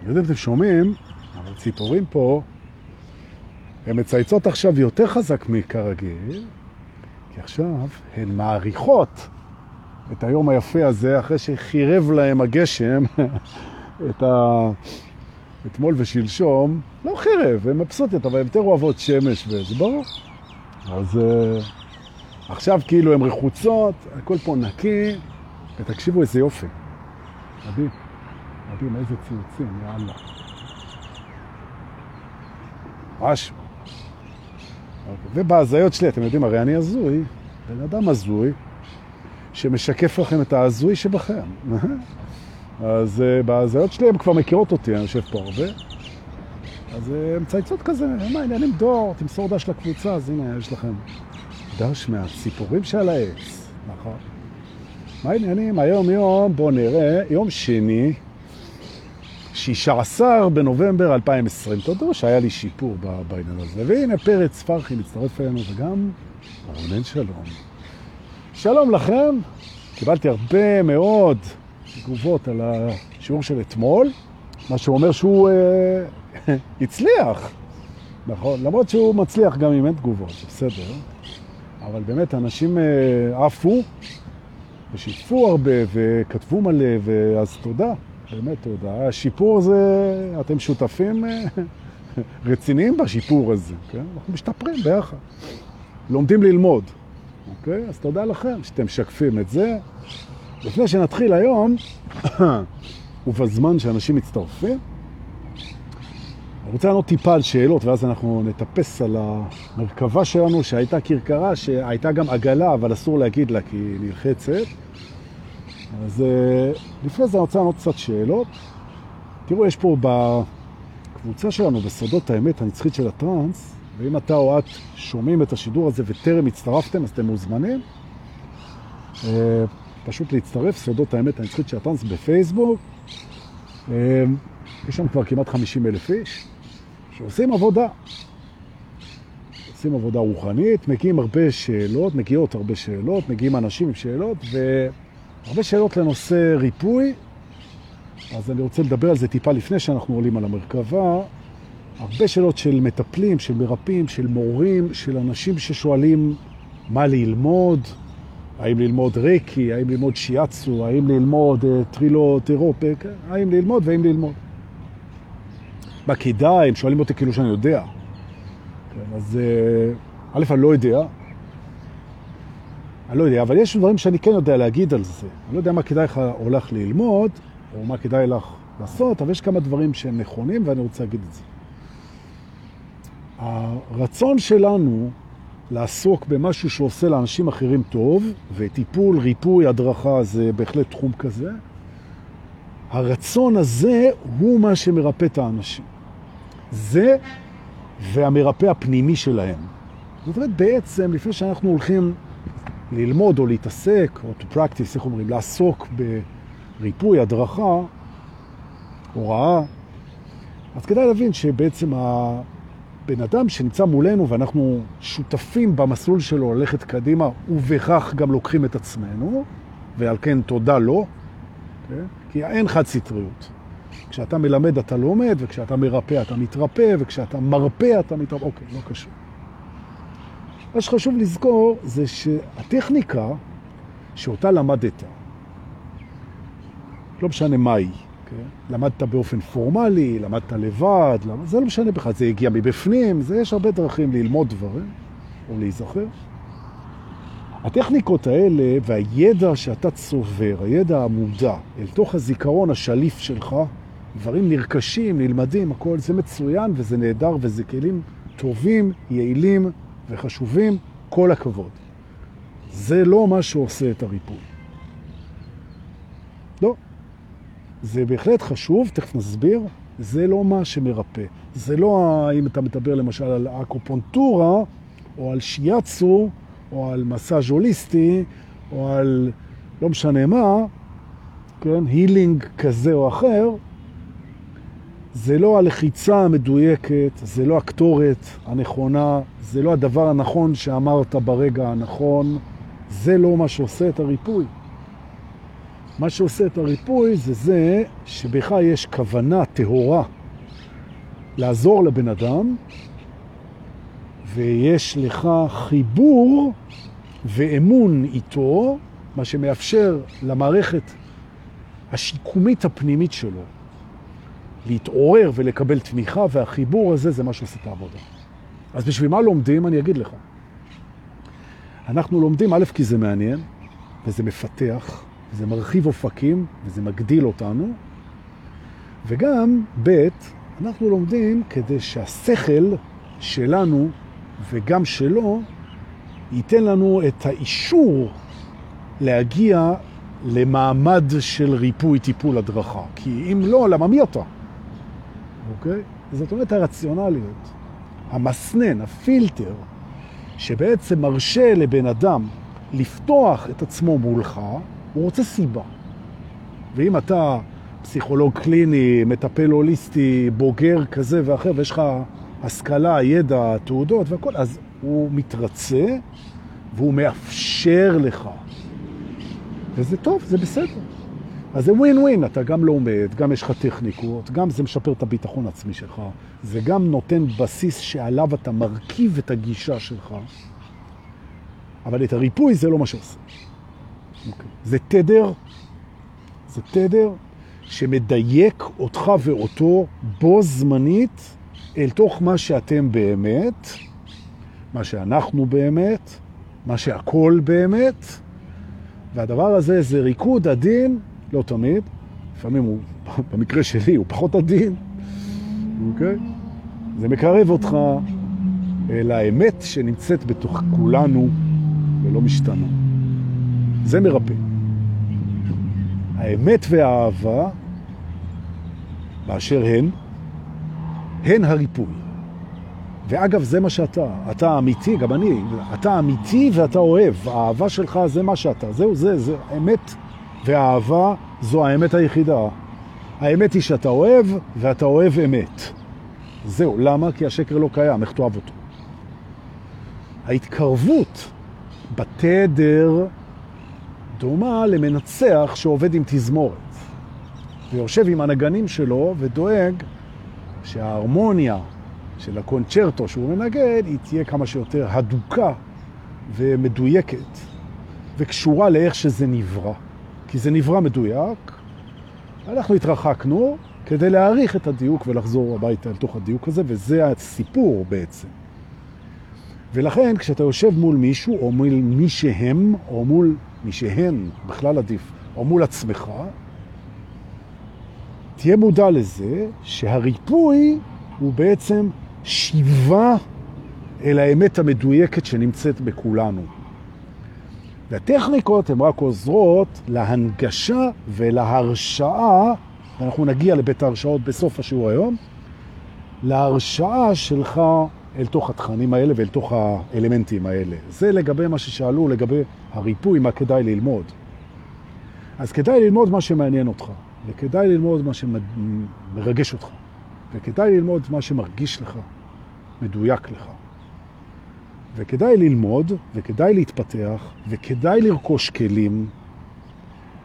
אני יודע אם אתם שומעים, אבל ציפורים פה, הן מצייצות עכשיו יותר חזק מכרגיל, כי עכשיו הן מעריכות את היום היפה הזה, אחרי שחירב להם הגשם את ה... אתמול ושלשום, לא חירב, הן מבסוטיות, אבל הן יותר אוהבות שמש וזה ברור. אז uh, עכשיו כאילו הן רחוצות, הכל פה נקי, ותקשיבו איזה יופי. מדהים, מדהים, איזה ציוצים, יאללה. משהו. ובהזיות שלי, אתם יודעים, הרי אני הזוי, בן אדם הזוי, שמשקף לכם את ההזוי שבכם. אז uh, בהזיות שלי הן כבר מכירות אותי, אני יושב פה הרבה. אז uh, הן צייצות כזה, מה העניינים דור, תמסור דש לקבוצה, אז הנה, יש לכם דש מהציפורים של העץ, נכון? מה העניינים? היום יום, בואו נראה, יום שני, 16 בנובמבר 2020. תודו שהיה לי שיפור בעניין הזה. והנה פרץ פרחי מצטרף אלינו, וגם רונן שלום. שלום לכם, קיבלתי הרבה מאוד תגובות על השיעור של אתמול, מה שאומר שהוא אה, הצליח, נכון? למרות שהוא מצליח גם אם אין תגובות, בסדר. אבל באמת אנשים אה, עפו ושיתפו הרבה וכתבו מלא, ואז תודה, באמת תודה. השיפור זה, אתם שותפים אה, רציניים בשיפור הזה, כן? אנחנו משתפרים ביחד, לומדים ללמוד, אוקיי? אז תודה לכם שאתם משקפים את זה. לפני שנתחיל היום, ובזמן שאנשים מצטרפים, אני רוצה לענות טיפה על שאלות, ואז אנחנו נטפס על המרכבה שלנו, שהייתה קרקרה, שהייתה גם עגלה, אבל אסור להגיד לה כי היא נלחצת. אז לפני זה אני רוצה לענות קצת שאלות. תראו, יש פה בקבוצה שלנו, בסודות האמת הנצחית של הטרנס, ואם אתה או את שומעים את השידור הזה וטרם הצטרפתם, אז אתם מוזמנים. פשוט להצטרף, סודות האמת הנצחית של הטרנס בפייסבוק. יש שם כבר כמעט 50 אלף איש שעושים עבודה. עושים עבודה רוחנית, מגיעים הרבה שאלות, מגיעות הרבה שאלות, מגיעים אנשים עם שאלות, והרבה שאלות לנושא ריפוי. אז אני רוצה לדבר על זה טיפה לפני שאנחנו עולים על המרכבה. הרבה שאלות של מטפלים, של מרפאים, של מורים, של אנשים ששואלים מה ללמוד, האם ללמוד ריקי, האם ללמוד שיאצו, האם ללמוד uh, טרילוטרופק, האם ללמוד והאם ללמוד. מה כדאי? הם שואלים אותי כאילו שאני יודע. כן, אז uh, א', אני לא יודע. אני לא יודע, אבל יש דברים שאני כן יודע להגיד על זה. אני לא יודע מה כדאי לך הולך ללמוד, או מה כדאי לך לעשות, אבל יש כמה דברים שהם נכונים ואני רוצה להגיד את זה. הרצון שלנו לעסוק במשהו שעושה לאנשים אחרים טוב, וטיפול, ריפוי, הדרכה זה בהחלט תחום כזה, הרצון הזה הוא מה שמרפא את האנשים. זה והמרפא הפנימי שלהם. זאת אומרת, בעצם, לפני שאנחנו הולכים ללמוד או להתעסק, או to practice, איך אומרים, לעסוק בריפוי, הדרכה, הוראה, אז כדאי להבין שבעצם הבן אדם שנמצא מולנו ואנחנו שותפים במסלול שלו ללכת קדימה, ובכך גם לוקחים את עצמנו, ועל כן תודה לו, okay? כן? כי אין חד סטריות. כשאתה מלמד אתה לומד, וכשאתה מרפא אתה מתרפא, וכשאתה מרפא אתה מתרפא, אוקיי, לא קשור. מה שחשוב לזכור זה שהטכניקה שאותה למדת, לא משנה מה היא, okay? כן? למדת באופן פורמלי, למדת לבד, למד... זה לא משנה בכלל, זה הגיע מבפנים, זה יש הרבה דרכים ללמוד דברים או להיזכר. הטכניקות האלה והידע שאתה צובר, הידע המודע, אל תוך הזיכרון השליף שלך, דברים נרכשים, נלמדים, הכל זה מצוין וזה נהדר וזה כלים טובים, יעילים וחשובים, כל הכבוד. זה לא מה שעושה את הריפוי. לא. זה בהחלט חשוב, תכף נסביר, זה לא מה שמרפא. זה לא, אם אתה מדבר למשל על אקופונטורה או על שיאצו, או על מסאז' הוליסטי, או על לא משנה מה, כן, הילינג כזה או אחר, זה לא הלחיצה המדויקת, זה לא הכתורת הנכונה, זה לא הדבר הנכון שאמרת ברגע הנכון, זה לא מה שעושה את הריפוי. מה שעושה את הריפוי זה זה שבך יש כוונה טהורה לעזור לבן אדם, ויש לך חיבור ואמון איתו, מה שמאפשר למערכת השיקומית הפנימית שלו להתעורר ולקבל תמיכה, והחיבור הזה זה מה שעושה את העבודה. אז בשביל מה לומדים? אני אגיד לך. אנחנו לומדים, א', כי זה מעניין, וזה מפתח, זה מרחיב אופקים, וזה מגדיל אותנו, וגם, ב', אנחנו לומדים כדי שהשכל שלנו וגם שלו ייתן לנו את האישור להגיע למעמד של ריפוי, טיפול, הדרכה. כי אם לא, למה מי אתה? אוקיי? זאת אומרת הרציונליות, המסנן, הפילטר, שבעצם מרשה לבן אדם לפתוח את עצמו מולך, הוא רוצה סיבה. ואם אתה פסיכולוג קליני, מטפל הוליסטי, בוגר כזה ואחר, ויש לך השכלה, ידע, תעודות והכל, אז הוא מתרצה והוא מאפשר לך. וזה טוב, זה בסדר. אז זה ווין ווין, אתה גם לומד, גם יש לך טכניקות, גם זה משפר את הביטחון העצמי שלך, זה גם נותן בסיס שעליו אתה מרכיב את הגישה שלך, אבל את הריפוי זה לא מה שעושה. Okay. זה תדר, זה תדר שמדייק אותך ואותו בו זמנית אל תוך מה שאתם באמת, מה שאנחנו באמת, מה שהכל באמת, והדבר הזה זה ריקוד עדין לא תמיד, לפעמים הוא, במקרה שלי, הוא פחות עדין, אוקיי? זה מקרב אותך אל האמת שנמצאת בתוך כולנו ולא משתנה. זה מרפא. האמת והאהבה, באשר הן, הן הריפוי. ואגב, זה מה שאתה. אתה אמיתי, גם אני. אתה אמיתי ואתה אוהב. האהבה שלך זה מה שאתה. זהו, זה, זה אמת והאהבה זו האמת היחידה. האמת היא שאתה אוהב, ואתה אוהב אמת. זהו, למה? כי השקר לא קיים, איך תאהב אותו? ההתקרבות בתדר דומה למנצח שעובד עם תזמורת, ויושב עם הנגנים שלו ודואג שההרמוניה של הקונצ'רטו שהוא מנגן היא תהיה כמה שיותר הדוקה ומדויקת וקשורה לאיך שזה נברא. כי זה נברא מדויק, אנחנו התרחקנו כדי להעריך את הדיוק ולחזור הביתה לתוך הדיוק הזה, וזה הסיפור בעצם. ולכן כשאתה יושב מול מישהו, או מול מי שהם, או מול מי שהן, בכלל עדיף, או מול עצמך, תהיה מודע לזה שהריפוי הוא בעצם שיבה אל האמת המדויקת שנמצאת בכולנו. והטכניקות הן רק עוזרות להנגשה ולהרשאה, ואנחנו נגיע לבית ההרשאות בסוף השיעור היום, להרשאה שלך אל תוך התכנים האלה ואל תוך האלמנטים האלה. זה לגבי מה ששאלו, לגבי הריפוי, מה כדאי ללמוד. אז כדאי ללמוד מה שמעניין אותך, וכדאי ללמוד מה שמרגש אותך, וכדאי ללמוד מה שמרגיש לך, מדויק לך. וכדאי ללמוד, וכדאי להתפתח, וכדאי לרכוש כלים,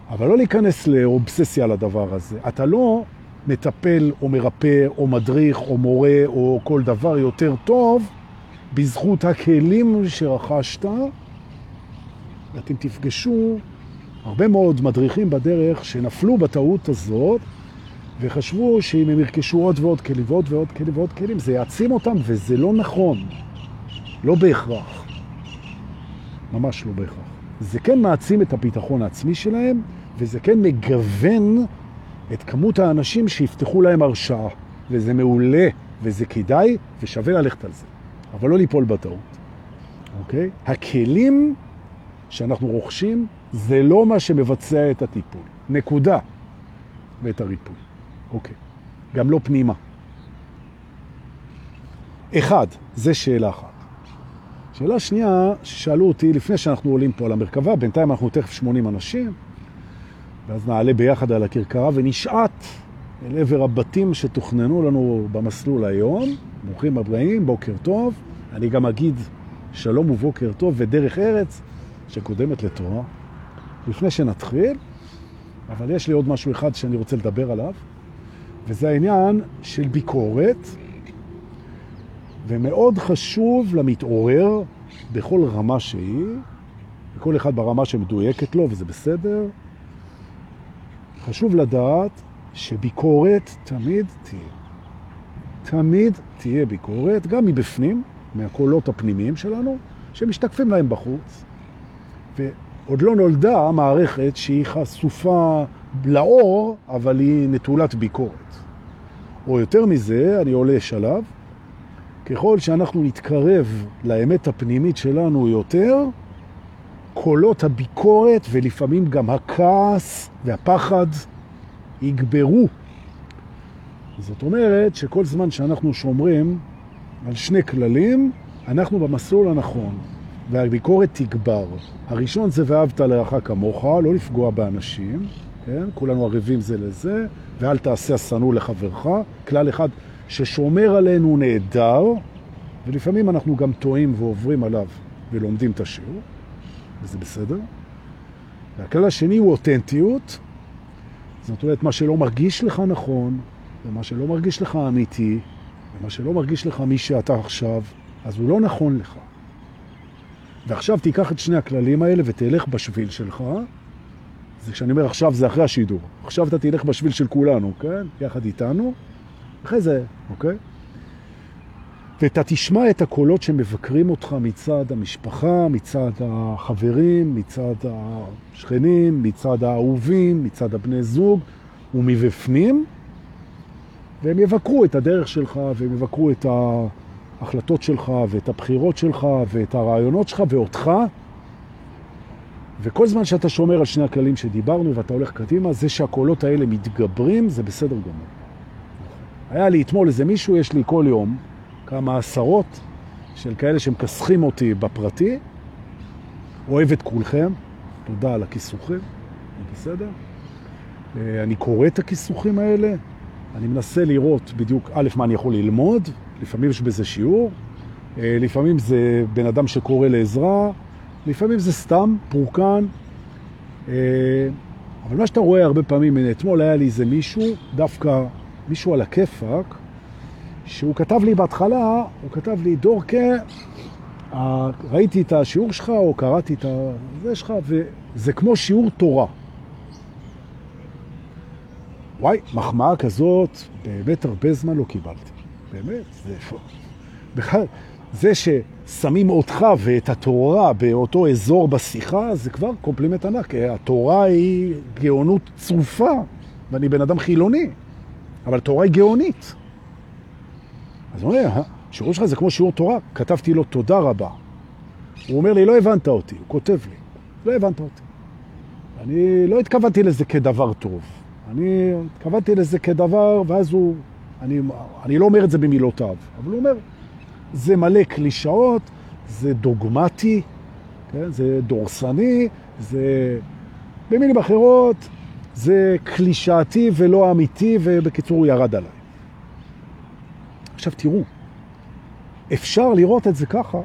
אבל לא להיכנס לאובססיה לדבר הזה. אתה לא מטפל או מרפא או מדריך או מורה או כל דבר יותר טוב בזכות הכלים שרכשת. ואתם תפגשו הרבה מאוד מדריכים בדרך שנפלו בטעות הזאת וחשבו שאם הם ירכשו עוד ועוד כלים ועוד ועוד כלים ועוד כלים זה יעצים אותם וזה לא נכון. לא בהכרח. ממש לא בהכרח. זה כן מעצים את הביטחון העצמי שלהם, וזה כן מגוון את כמות האנשים שיפתחו להם הרשאה. וזה מעולה, וזה כדאי, ושווה ללכת על זה. אבל לא ליפול בטעות. אוקיי? הכלים שאנחנו רוכשים זה לא מה שמבצע את הטיפול. נקודה. ואת הריפוי. אוקיי. גם לא פנימה. אחד, זה שאלה אחת. שאלה שנייה ששאלו אותי לפני שאנחנו עולים פה על המרכבה, בינתיים אנחנו תכף 80 אנשים, ואז נעלה ביחד על הכרכרה ונשעת אל עבר הבתים שתוכננו לנו במסלול היום. ברוכים הבאים, בוקר טוב. אני גם אגיד שלום ובוקר טוב ודרך ארץ שקודמת לתורה. לפני שנתחיל, אבל יש לי עוד משהו אחד שאני רוצה לדבר עליו, וזה העניין של ביקורת, ומאוד חשוב למתעורר בכל רמה שהיא, וכל אחד ברמה שמדויקת לו, וזה בסדר, חשוב לדעת שביקורת תמיד תהיה. תמיד תהיה ביקורת, גם מבפנים, מהקולות הפנימיים שלנו, שמשתקפים להם בחוץ. ועוד לא נולדה מערכת שהיא חשופה לאור, אבל היא נטולת ביקורת. או יותר מזה, אני עולה שלב, ככל שאנחנו נתקרב לאמת הפנימית שלנו יותר, קולות הביקורת ולפעמים גם הכעס והפחד יגברו. זאת אומרת שכל זמן שאנחנו שומרים על שני כללים, אנחנו במסלול הנכון, והביקורת תגבר. הראשון זה ואהבת לרעך כמוך, לא לפגוע באנשים, כן? כולנו ערבים זה לזה, ואל תעשה השנוא לחברך. כלל אחד ששומר עלינו נהדר, ולפעמים אנחנו גם טועים ועוברים עליו ולומדים את השיעור, וזה בסדר. והכלל השני הוא אותנטיות, זאת אומרת, מה שלא מרגיש לך נכון, ומה שלא מרגיש לך אמיתי, ומה שלא מרגיש לך מי שאתה עכשיו, אז הוא לא נכון לך. ועכשיו תיקח את שני הכללים האלה ותלך בשביל שלך. זה כשאני אומר עכשיו זה אחרי השידור. עכשיו אתה תלך בשביל של כולנו, כן? יחד איתנו. אחרי זה, אוקיי? ואתה תשמע את הקולות שמבקרים אותך מצד המשפחה, מצד החברים, מצד השכנים, מצד האהובים, מצד הבני זוג, ומבפנים, והם יבקרו את הדרך שלך, והם יבקרו את ההחלטות שלך, ואת הבחירות שלך, ואת הרעיונות שלך, ואותך. וכל זמן שאתה שומר על שני הכללים שדיברנו ואתה הולך קדימה, זה שהקולות האלה מתגברים, זה בסדר גמור. היה לי אתמול איזה מישהו, יש לי כל יום, כמה עשרות של כאלה שמכסחים אותי בפרטי. אוהב את כולכם, תודה על הכיסוחים, בסדר? אה, אני קורא את הכיסוחים האלה, אני מנסה לראות בדיוק, א', מה אני יכול ללמוד, לפעמים יש בזה שיעור, אה, לפעמים זה בן אדם שקורא לעזרה, לפעמים זה סתם פורקן, אה, אבל מה שאתה רואה הרבה פעמים, אתמול היה לי איזה מישהו, דווקא מישהו על הכיפק, שהוא כתב לי בהתחלה, הוא כתב לי, דורקה, ראיתי את השיעור שלך, או קראתי את זה שלך, וזה כמו שיעור תורה. וואי, מחמאה כזאת, באמת הרבה זמן לא קיבלתי. באמת, זה... בכלל, זה ששמים אותך ואת התורה באותו אזור בשיחה, זה כבר קומפלימנט ענק. התורה היא גאונות צרופה, ואני בן אדם חילוני, אבל התורה היא גאונית. אז הוא אומר, שיעור שלך זה כמו שיעור תורה, כתבתי לו תודה רבה. הוא אומר לי, לא הבנת אותי, הוא כותב לי, לא הבנת אותי. אני לא התכוונתי לזה כדבר טוב. אני התכוונתי לזה כדבר, ואז הוא, אני, אני לא אומר את זה במילותיו, אבל הוא אומר, זה מלא קלישאות, זה דוגמטי, כן? זה דורסני, זה, במילים אחרות, זה קלישאתי ולא אמיתי, ובקיצור הוא ירד עליי. עכשיו תראו, אפשר לראות את זה ככה,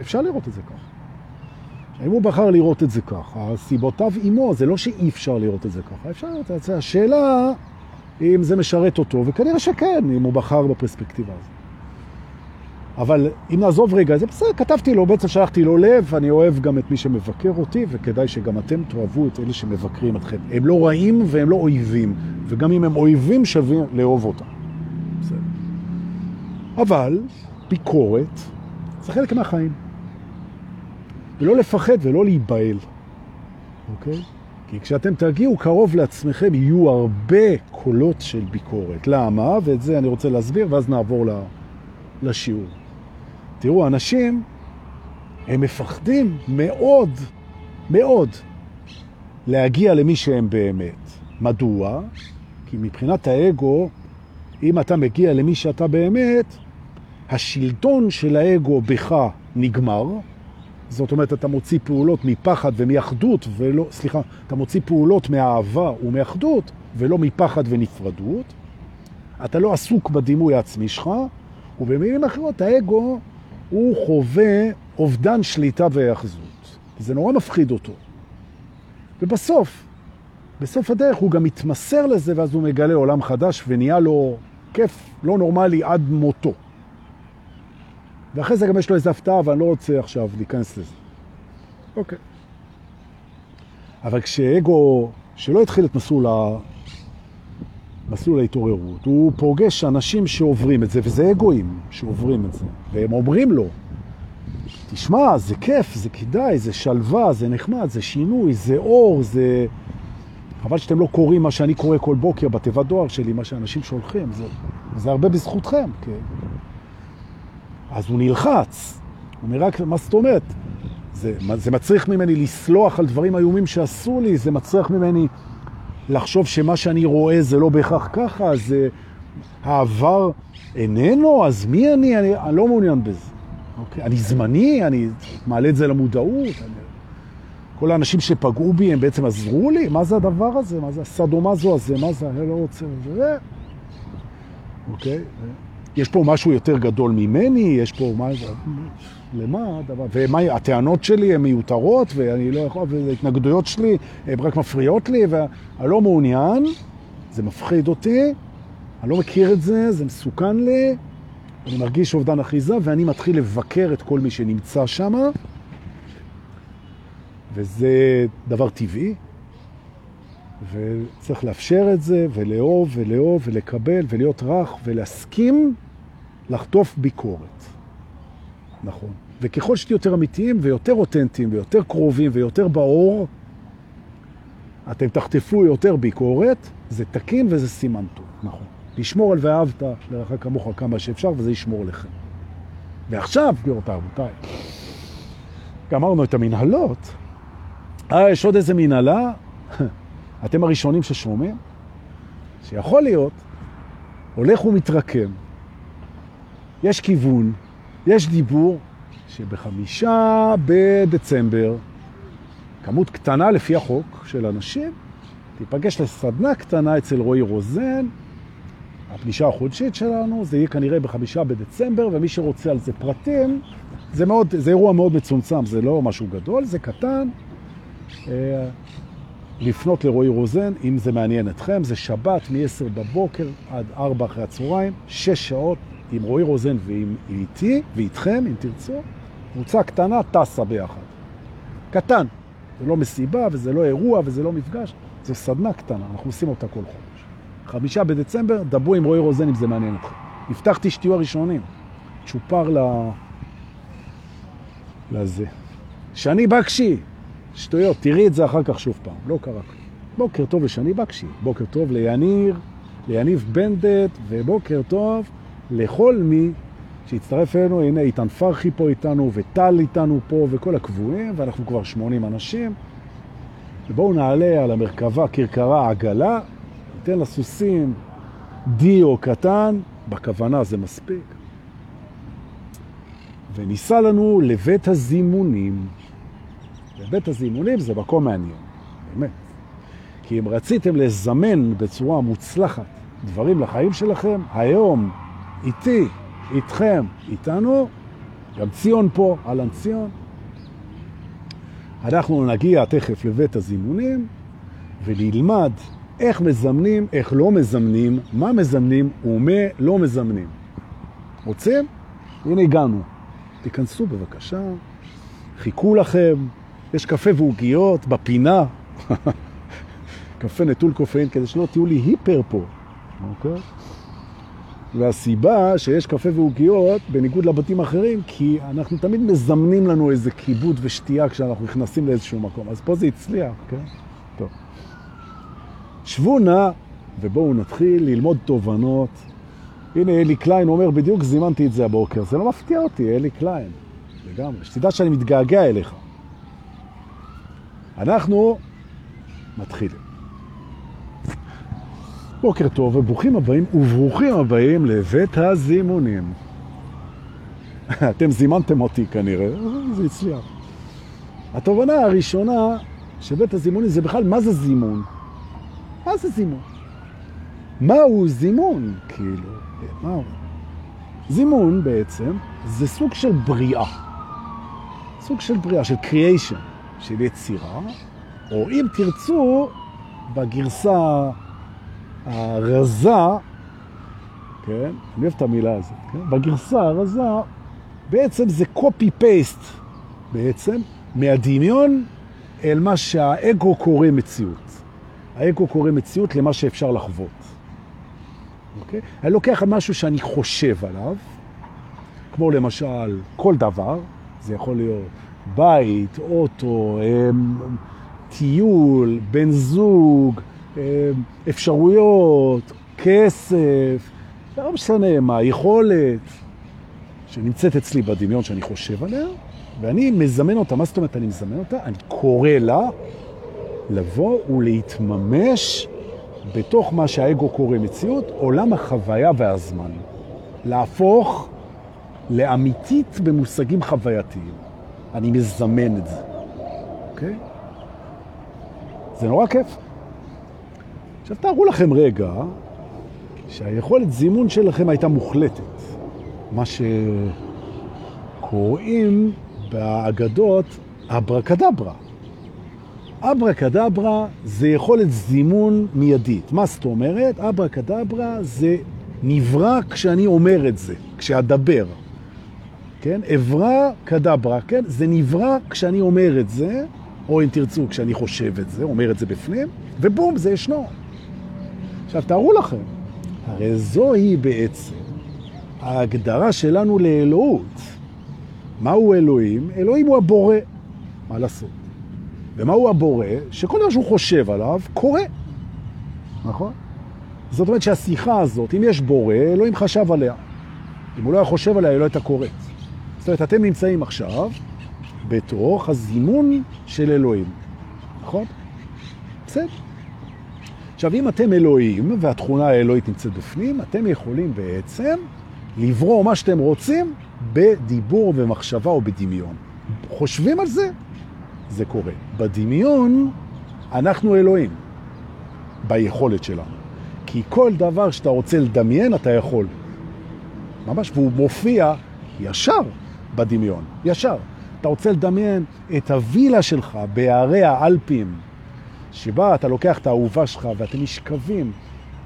אפשר לראות את זה ככה. אם הוא בחר לראות את זה ככה, סיבותיו עמו, זה לא שאי אפשר לראות את זה ככה, אפשר לראות את זה. השאלה אם זה משרת אותו, וכנראה שכן, אם הוא בחר בפרספקטיבה הזאת. אבל אם נעזוב רגע, זה בסדר, כתבתי לו, בעצם שלחתי לו לב, אני אוהב גם את מי שמבקר אותי, וכדאי שגם אתם תאהבו את אלה שמבקרים אתכם. הם לא רעים והם לא אויבים, וגם אם הם אויבים שווים לאהוב אותם. אבל ביקורת זה חלק מהחיים. ולא לפחד ולא להיבהל, אוקיי? כי כשאתם תגיעו קרוב לעצמכם יהיו הרבה קולות של ביקורת. למה? ואת זה אני רוצה להסביר, ואז נעבור לשיעור. תראו, אנשים, הם מפחדים מאוד, מאוד, להגיע למי שהם באמת. מדוע? כי מבחינת האגו, אם אתה מגיע למי שאתה באמת, השלטון של האגו בך נגמר, זאת אומרת, אתה מוציא פעולות מפחד ומאחדות, ולא, סליחה, אתה מוציא פעולות מאהבה ומאחדות, ולא מפחד ונפרדות. אתה לא עסוק בדימוי העצמי שלך, ובמילים אחרות, האגו הוא חווה אובדן שליטה והאחזות. זה נורא מפחיד אותו. ובסוף, בסוף הדרך הוא גם מתמסר לזה, ואז הוא מגלה עולם חדש ונהיה לו כיף לא נורמלי עד מותו. ואחרי זה גם יש לו איזו הפתעה, ואני לא רוצה עכשיו להיכנס לזה. אוקיי. אבל כשאגו, שלא התחיל את מסלול, ה... מסלול ההתעוררות, הוא פוגש אנשים שעוברים את זה, וזה אגואים שעוברים את זה, והם אומרים לו, תשמע, זה כיף, זה כדאי, זה שלווה, זה נחמד, זה שינוי, זה אור, זה... חבל שאתם לא קוראים מה שאני קורא כל בוקר בתיבת דואר שלי, מה שאנשים שולחים, זה, זה הרבה בזכותכם. כן. אז הוא נלחץ. הוא אומר רק, מה זאת אומרת? זה, זה מצריך ממני לסלוח על דברים איומים שעשו לי, זה מצריך ממני לחשוב שמה שאני רואה זה לא בהכרח ככה, זה העבר איננו, אז מי אני? אני, אני לא מעוניין בזה. אוקיי? אני זמני, אני מעלה את זה למודעות. אני... כל האנשים שפגעו בי הם בעצם עזרו לי? מה זה הדבר הזה? מה זה הסדומזו הזה? מה זה? אני לא רוצה... זה... אוקיי? יש פה משהו יותר גדול ממני, יש פה מה... למה? הדבר? ומה, הטענות שלי הן מיותרות, ואני לא יכול, וההתנגדויות שלי הן רק מפריעות לי, ואני לא מעוניין, זה מפחיד אותי, אני לא מכיר את זה, זה מסוכן לי, אני מרגיש אובדן אחיזה, ואני מתחיל לבקר את כל מי שנמצא שם, וזה דבר טבעי, וצריך לאפשר את זה, ולאהוב, ולאהוב, ולקבל, ולהיות רך, ולהסכים לחטוף ביקורת. נכון. וככל שתהיו יותר אמיתיים ויותר אותנטיים ויותר קרובים ויותר באור, אתם תחטפו יותר ביקורת, זה תקין וזה סימן טוב. נכון. לשמור על ואהבת לרחק כמוך כמה שאפשר, וזה ישמור לכם. ועכשיו, גבירותיי, רבותיי, גמרנו את המנהלות. אה, יש עוד איזה מנהלה, אתם הראשונים ששומעים, שיכול להיות, הולך ומתרקם. יש כיוון, יש דיבור, שבחמישה בדצמבר, כמות קטנה לפי החוק של אנשים, תיפגש לסדנה קטנה אצל רועי רוזן, הפגישה החודשית שלנו, זה יהיה כנראה בחמישה בדצמבר, ומי שרוצה על זה פרטים, זה, מאוד, זה אירוע מאוד מצומצם, זה לא משהו גדול, זה קטן. אה, לפנות לרועי רוזן, אם זה מעניין אתכם, זה שבת מ-10 בבוקר עד 4 אחרי הצהריים, 6 שעות עם רועי רוזן ועם איתי ואיתכם, אם תרצו, קבוצה קטנה טסה ביחד. קטן. זה לא מסיבה וזה לא אירוע וזה לא מפגש, זו סדנה קטנה, אנחנו עושים אותה כל חודש. חמישה בדצמבר, דברו עם רועי רוזן אם זה מעניין אתכם. הבטחתי שתהיו הראשונים. צ'ופר ל... לזה. שני בקשי, שטויות, תראי את זה אחר כך שוב פעם, לא קרה כלום. בוקר טוב לשני בקשי, בוקר טוב ליניר, ליניב בנדט, ובוקר טוב לכל מי שהצטרף אלינו, הנה איתן פרחי פה איתנו, וטל איתנו פה, וכל הקבועים, ואנחנו כבר 80 אנשים. ובואו נעלה על המרכבה, כרכרה, עגלה, ניתן לסוסים דיו קטן, בכוונה זה מספיק. וניסה לנו לבית הזימונים. ובית הזימונים זה מקום מעניין, באמת. כי אם רציתם לזמן בצורה מוצלחת דברים לחיים שלכם, היום, איתי, איתכם, איתנו, גם ציון פה, אלן ציון. אנחנו נגיע תכף לבית הזימונים ונלמד איך מזמנים, איך לא מזמנים, מה מזמנים ומה לא מזמנים. רוצים? הנה הגענו. תיכנסו בבקשה, חיכו לכם, יש קפה ועוגיות בפינה. קפה נטול קופאין, כדי שלא תהיו לי hyper פה, אוקיי? והסיבה שיש קפה ועוגיות, בניגוד לבתים אחרים, כי אנחנו תמיד מזמנים לנו איזה כיבוד ושתייה כשאנחנו נכנסים לאיזשהו מקום. אז פה זה הצליח, כן? טוב. שבו נא, ובואו נתחיל ללמוד תובנות. הנה, אלי קליין אומר, בדיוק זימנתי את זה הבוקר. זה לא מפתיע אותי, אלי קליין. לגמרי. שתדע שאני מתגעגע אליך. אנחנו מתחילים. בוקר טוב וברוכים הבאים וברוכים הבאים לבית הזימונים. אתם זימנתם אותי כנראה, זה הצליח. התובנה הראשונה של בית הזימונים זה בכלל מה זה זימון? מה זה זימון? מהו זימון? כאילו, מהו? זימון בעצם זה סוג של בריאה. סוג של בריאה, של creation, של יצירה, או אם תרצו, בגרסה הרזה, כן? אני אוהב את המילה הזאת, כן? בגרסה הרזה, בעצם זה copy-paste בעצם מהדמיון אל מה שהאגו קורא מציאות. האגו קורא מציאות למה שאפשר לחוות. אוקיי? אני לוקח משהו שאני חושב עליו, כמו למשל כל דבר, זה יכול להיות בית, אוטו, אמ, טיול, בן זוג, אפשרויות, כסף, לא משנה מה, יכולת שנמצאת אצלי בדמיון שאני חושב עליה, ואני מזמן אותה. מה זאת אומרת אני מזמן אותה? אני קורא לה לבוא ולהתממש בתוך מה שהאגו קורא מציאות, עולם החוויה והזמן. להפוך לאמיתית במושגים חווייתיים. אני מזמן את זה, אוקיי? זה נורא כיף. עכשיו תארו לכם רגע שהיכולת זימון שלכם הייתה מוחלטת. מה שקוראים באגדות אברקדברה. אברקדברה זה יכולת זימון מיידית. מה זאת אומרת? אברקדברה זה נברא כשאני אומר את זה, כשאדבר. כן? אברה קדברה, כן? זה נברא כשאני אומר את זה, או אם תרצו, כשאני חושב את זה, אומר את זה בפנים, ובום, זה ישנו. עכשיו, תארו לכם, הרי זוהי בעצם ההגדרה שלנו לאלוהות. מהו אלוהים? אלוהים הוא הבורא. מה לעשות? ומהו הבורא? שכל דבר שהוא חושב עליו, קורה. נכון? זאת אומרת שהשיחה הזאת, אם יש בורא, אלוהים חשב עליה. אם הוא לא היה חושב עליה, היא לא הייתה קורית. זאת אומרת, אתם נמצאים עכשיו בתוך הזימון של אלוהים. נכון? בסדר. עכשיו, אם אתם אלוהים, והתכונה האלוהית נמצאת בפנים, אתם יכולים בעצם לברוא מה שאתם רוצים בדיבור ומחשבה או בדמיון. חושבים על זה? זה קורה. בדמיון אנחנו אלוהים, ביכולת שלנו. כי כל דבר שאתה רוצה לדמיין, אתה יכול. ממש, והוא מופיע ישר בדמיון, ישר. אתה רוצה לדמיין את הווילה שלך בערי האלפים, שבה אתה לוקח את האהובה שלך ואתם משכבים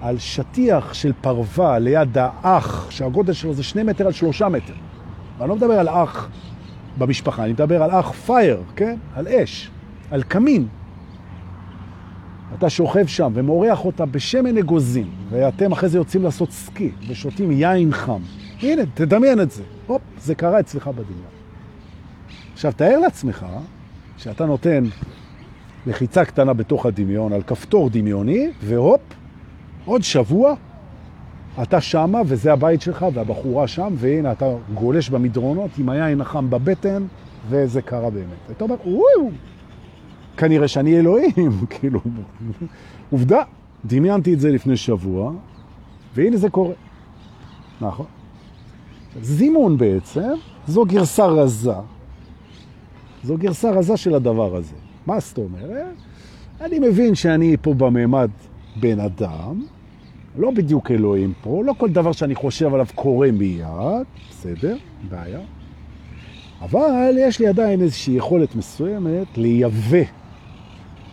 על שטיח של פרווה ליד האח, שהגודל שלו זה שני מטר על שלושה מטר. ואני לא מדבר על אח במשפחה, אני מדבר על אח פייר, כן? על אש, על קמין. אתה שוכב שם ומורח אותה בשמן אגוזים, ואתם אחרי זה יוצאים לעשות סקי ושותים יין חם. הנה, תדמיין את זה. הופ, זה קרה אצלך בדמיון. עכשיו, תאר לעצמך שאתה נותן לחיצה קטנה בתוך הדמיון על כפתור דמיוני, והופ, עוד שבוע אתה שמה וזה הבית שלך והבחורה שם, והנה אתה גולש במדרונות עם היין החם בבטן, וזה קרה באמת. אתה אומר, וואו, כנראה שאני אלוהים, כאילו, עובדה, דמיינתי את זה לפני שבוע, והנה זה קורה. נכון. זימון בעצם, זו גרסה רזה. זו גרסה רזה של הדבר הזה. מה זאת אומרת? אני מבין שאני פה בממד בן אדם, לא בדיוק אלוהים פה, לא כל דבר שאני חושב עליו קורה מיד, בסדר, בעיה. אבל יש לי עדיין איזושהי יכולת מסוימת לייבא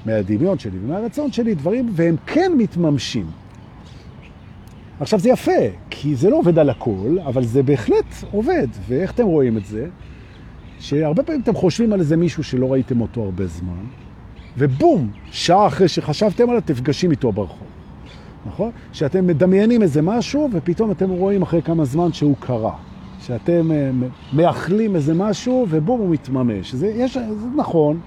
מהדמיון שלי ומהרצון שלי דברים, והם כן מתממשים. עכשיו זה יפה, כי זה לא עובד על הכל, אבל זה בהחלט עובד. ואיך אתם רואים את זה? שהרבה פעמים אתם חושבים על איזה מישהו שלא ראיתם אותו הרבה זמן, ובום, שעה אחרי שחשבתם עליו, תפגשים איתו ברחוב. נכון? שאתם מדמיינים איזה משהו, ופתאום אתם רואים אחרי כמה זמן שהוא קרה. שאתם אה, מאחלים איזה משהו, ובום, הוא מתממש. זה, יש, זה נכון,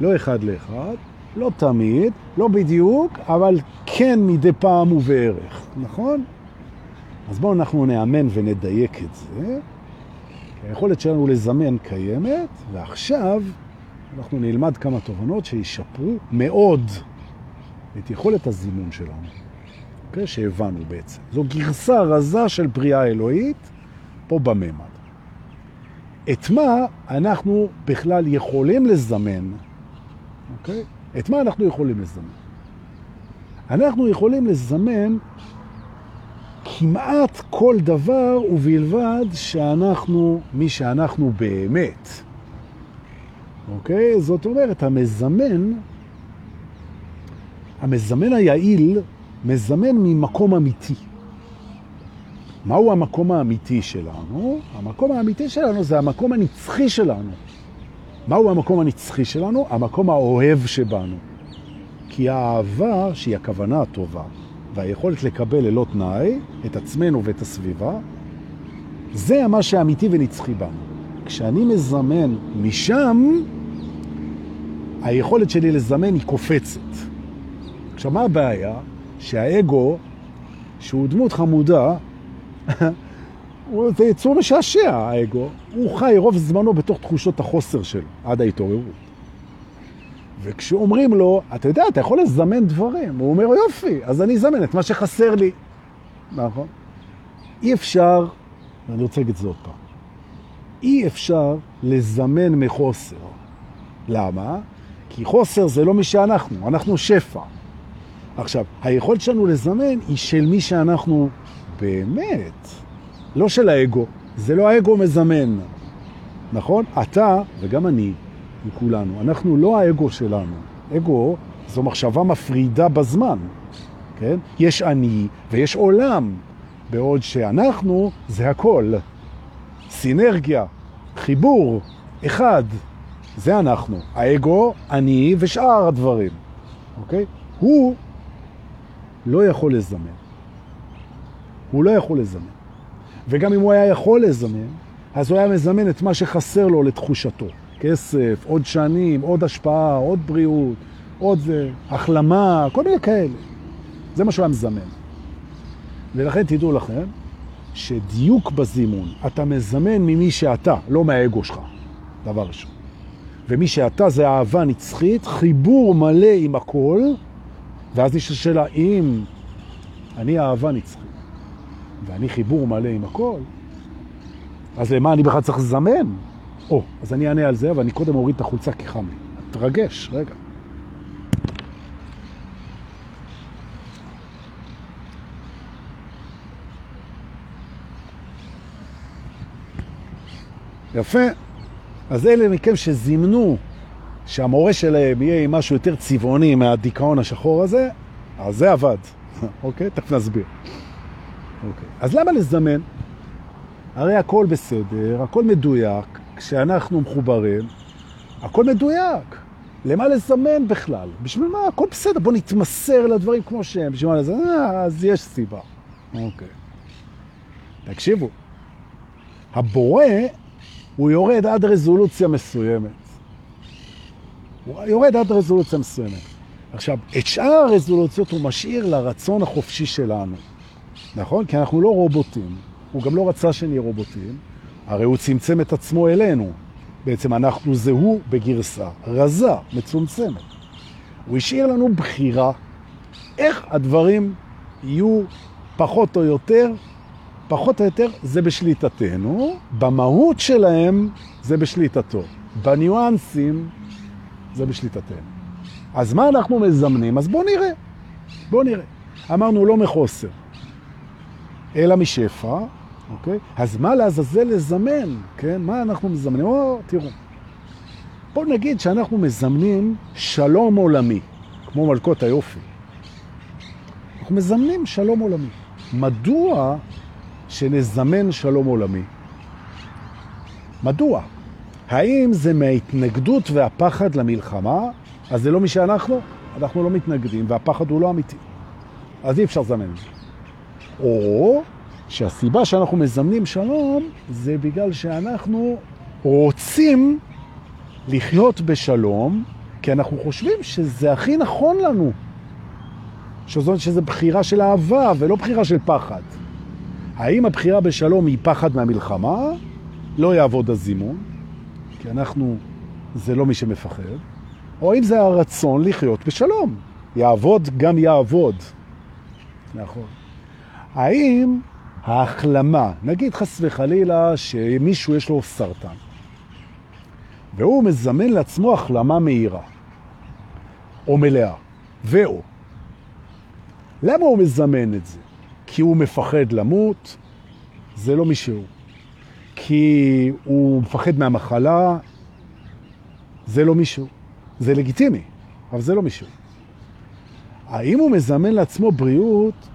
לא אחד לאחד, לא תמיד, לא בדיוק, אבל כן מדי פעם ובערך, נכון? אז בואו אנחנו נאמן ונדייק את זה. היכולת שלנו לזמן קיימת, ועכשיו אנחנו נלמד כמה תובנות שישפרו מאוד את יכולת הזימון שלנו, okay, אוקיי? שהבנו בעצם. זו גרסה רזה של בריאה אלוהית פה בממד. את מה אנחנו בכלל יכולים לזמן, אוקיי? את מה אנחנו יכולים לזמן? אנחנו יכולים לזמן כמעט כל דבר ובלבד שאנחנו, מי שאנחנו באמת. אוקיי? זאת אומרת, המזמן, המזמן היעיל מזמן ממקום אמיתי. מהו המקום האמיתי שלנו? המקום האמיתי שלנו זה המקום הנצחי שלנו. מהו המקום הנצחי שלנו? המקום האוהב שבנו. כי האהבה, שהיא הכוונה הטובה, והיכולת לקבל ללא תנאי את עצמנו ואת הסביבה, זה מה שאמיתי ונצחי בנו. כשאני מזמן משם, היכולת שלי לזמן היא קופצת. עכשיו, מה הבעיה? שהאגו, שהוא דמות חמודה, זה יצור משעשע, האגו. הוא חי רוב זמנו בתוך תחושות החוסר שלו, עד ההתעוררות. וכשאומרים לו, אתה יודע, אתה יכול לזמן דברים, הוא אומר, יופי, אז אני אזמן את מה שחסר לי. נכון? אי אפשר, ואני רוצה להגיד את זה עוד פעם, אי אפשר לזמן מחוסר. למה? כי חוסר זה לא מי שאנחנו, אנחנו שפע. עכשיו, היכולת שלנו לזמן היא של מי שאנחנו באמת, לא של האגו. זה לא האגו מזמן, נכון? אתה וגם אני וכולנו, אנחנו לא האגו שלנו. אגו זו מחשבה מפרידה בזמן, כן? יש אני ויש עולם, בעוד שאנחנו זה הכל. סינרגיה, חיבור, אחד, זה אנחנו. האגו, אני ושאר הדברים, אוקיי? הוא לא יכול לזמן. הוא לא יכול לזמן. וגם אם הוא היה יכול לזמן, אז הוא היה מזמן את מה שחסר לו לתחושתו. כסף, עוד שנים, עוד השפעה, עוד בריאות, עוד זה, החלמה, כל מיני כאלה. זה מה שהוא היה מזמן. ולכן תדעו לכם שדיוק בזימון, אתה מזמן ממי שאתה, לא מהאגו שלך, דבר ראשון. ומי שאתה זה אהבה נצחית, חיבור מלא עם הכל, ואז יש השאלה, אם אני אהבה נצחית, ואני חיבור מלא עם הכל, אז למה אני בכלל צריך לזמן? או, אז אני אענה על זה, אבל אני קודם אוריד את החולצה כי חם לי. תרגש, רגע. יפה. אז אלה מכם שזימנו שהמורה שלהם יהיה עם משהו יותר צבעוני מהדיכאון השחור הזה, אז זה עבד. אוקיי? תכף נסביר. אוקיי. אז למה לזמן? הרי הכל בסדר, הכל מדויק, כשאנחנו מחוברים, הכל מדויק. למה לזמן בכלל? בשביל מה? הכל בסדר, בוא נתמסר לדברים כמו שהם. בשביל מה לזמן? אה, אז יש סיבה. אוקיי. תקשיבו, הבורא הוא יורד עד רזולוציה מסוימת. הוא יורד עד רזולוציה מסוימת. עכשיו, את שאר הרזולוציות הוא משאיר לרצון החופשי שלנו. נכון? כי אנחנו לא רובוטים. הוא גם לא רצה שנהיה רובוטים. הרי הוא צמצם את עצמו אלינו. בעצם אנחנו זה הוא בגרסה רזה, מצומצמת. הוא השאיר לנו בחירה איך הדברים יהיו פחות או יותר, פחות או יותר זה בשליטתנו, במהות שלהם זה בשליטתו, בניואנסים זה בשליטתנו. אז מה אנחנו מזמנים? אז בואו נראה. בואו נראה. אמרנו לא מחוסר, אלא משפע, אוקיי? אז מה לעזאזל לזמן, כן? מה אנחנו מזמנים? או, תראו. בואו נגיד שאנחנו מזמנים שלום עולמי, כמו מלכות היופי. אנחנו מזמנים שלום עולמי. מדוע שנזמן שלום עולמי? מדוע? האם זה מההתנגדות והפחד למלחמה? אז זה לא מי שאנחנו? אנחנו לא מתנגדים, והפחד הוא לא אמיתי. אז אי אפשר לזמן את זה. או שהסיבה שאנחנו מזמנים שלום זה בגלל שאנחנו רוצים לחיות בשלום, כי אנחנו חושבים שזה הכי נכון לנו. שזאת שזה בחירה של אהבה ולא בחירה של פחד. האם הבחירה בשלום היא פחד מהמלחמה? לא יעבוד הזימון, כי אנחנו, זה לא מי שמפחד. או אם זה הרצון לחיות בשלום. יעבוד גם יעבוד. נכון. האם ההחלמה, נגיד חס וחלילה שמישהו יש לו סרטן, והוא מזמן לעצמו החלמה מהירה, או מלאה, ואו. למה הוא מזמן את זה? כי הוא מפחד למות, זה לא מישהו. כי הוא מפחד מהמחלה, זה לא מישהו. זה לגיטימי, אבל זה לא מישהו. האם הוא מזמן לעצמו בריאות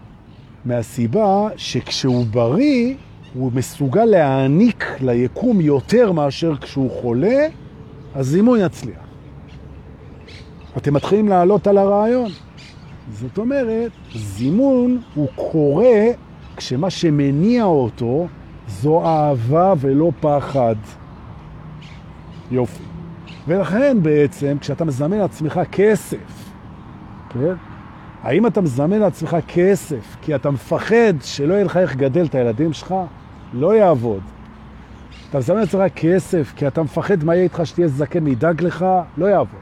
מהסיבה שכשהוא בריא, הוא מסוגל להעניק ליקום יותר מאשר כשהוא חולה, אז זימון יצליח. אתם מתחילים לעלות על הרעיון. זאת אומרת, זימון הוא קורה כשמה שמניע אותו זו אהבה ולא פחד. יופי. ולכן בעצם, כשאתה מזמן לעצמך כסף, כן? האם אתה מזמן לעצמך כסף כי אתה מפחד שלא יהיה לך איך גדל את הילדים שלך? לא יעבוד. אתה מזמן לעצמך כסף כי אתה מפחד מה יהיה איתך שתהיה זקן מידאג לך? לא יעבוד.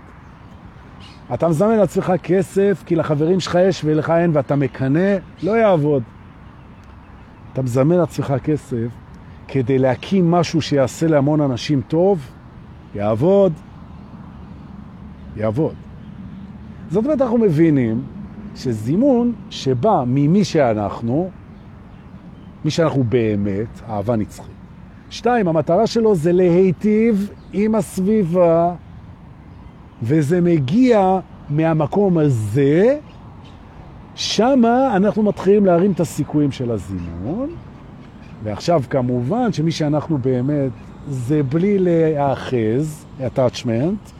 אתה מזמן לעצמך כסף כי לחברים שלך יש ולך אין ואתה מקנה? לא יעבוד. אתה מזמן לעצמך כסף כדי להקים משהו שיעשה להמון אנשים טוב? יעבוד. יעבוד. זאת אומרת, אנחנו מבינים שזימון שבא ממי שאנחנו, מי שאנחנו באמת, אהבה נצחית. שתיים, המטרה שלו זה להיטיב עם הסביבה, וזה מגיע מהמקום הזה, שמה אנחנו מתחילים להרים את הסיכויים של הזימון, ועכשיו כמובן שמי שאנחנו באמת זה בלי להאחז, attachment,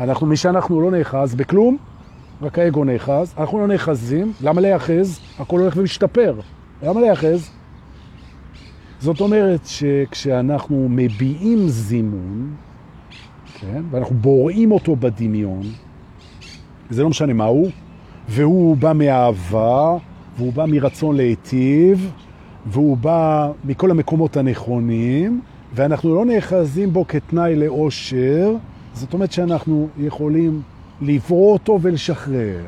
אנחנו, מי שאנחנו לא נאחז בכלום, רק האגו נאחז, אנחנו לא נאחזים, למה להיאחז? הכל הולך ומשתפר. למה להיאחז? זאת אומרת שכשאנחנו מביעים זימון, כן, ואנחנו בוראים אותו בדמיון, זה לא משנה מה הוא, והוא בא מאהבה, והוא בא מרצון להיטיב, והוא בא מכל המקומות הנכונים, ואנחנו לא נאחזים בו כתנאי לאושר, זאת אומרת שאנחנו יכולים לברוא אותו ולשחרר.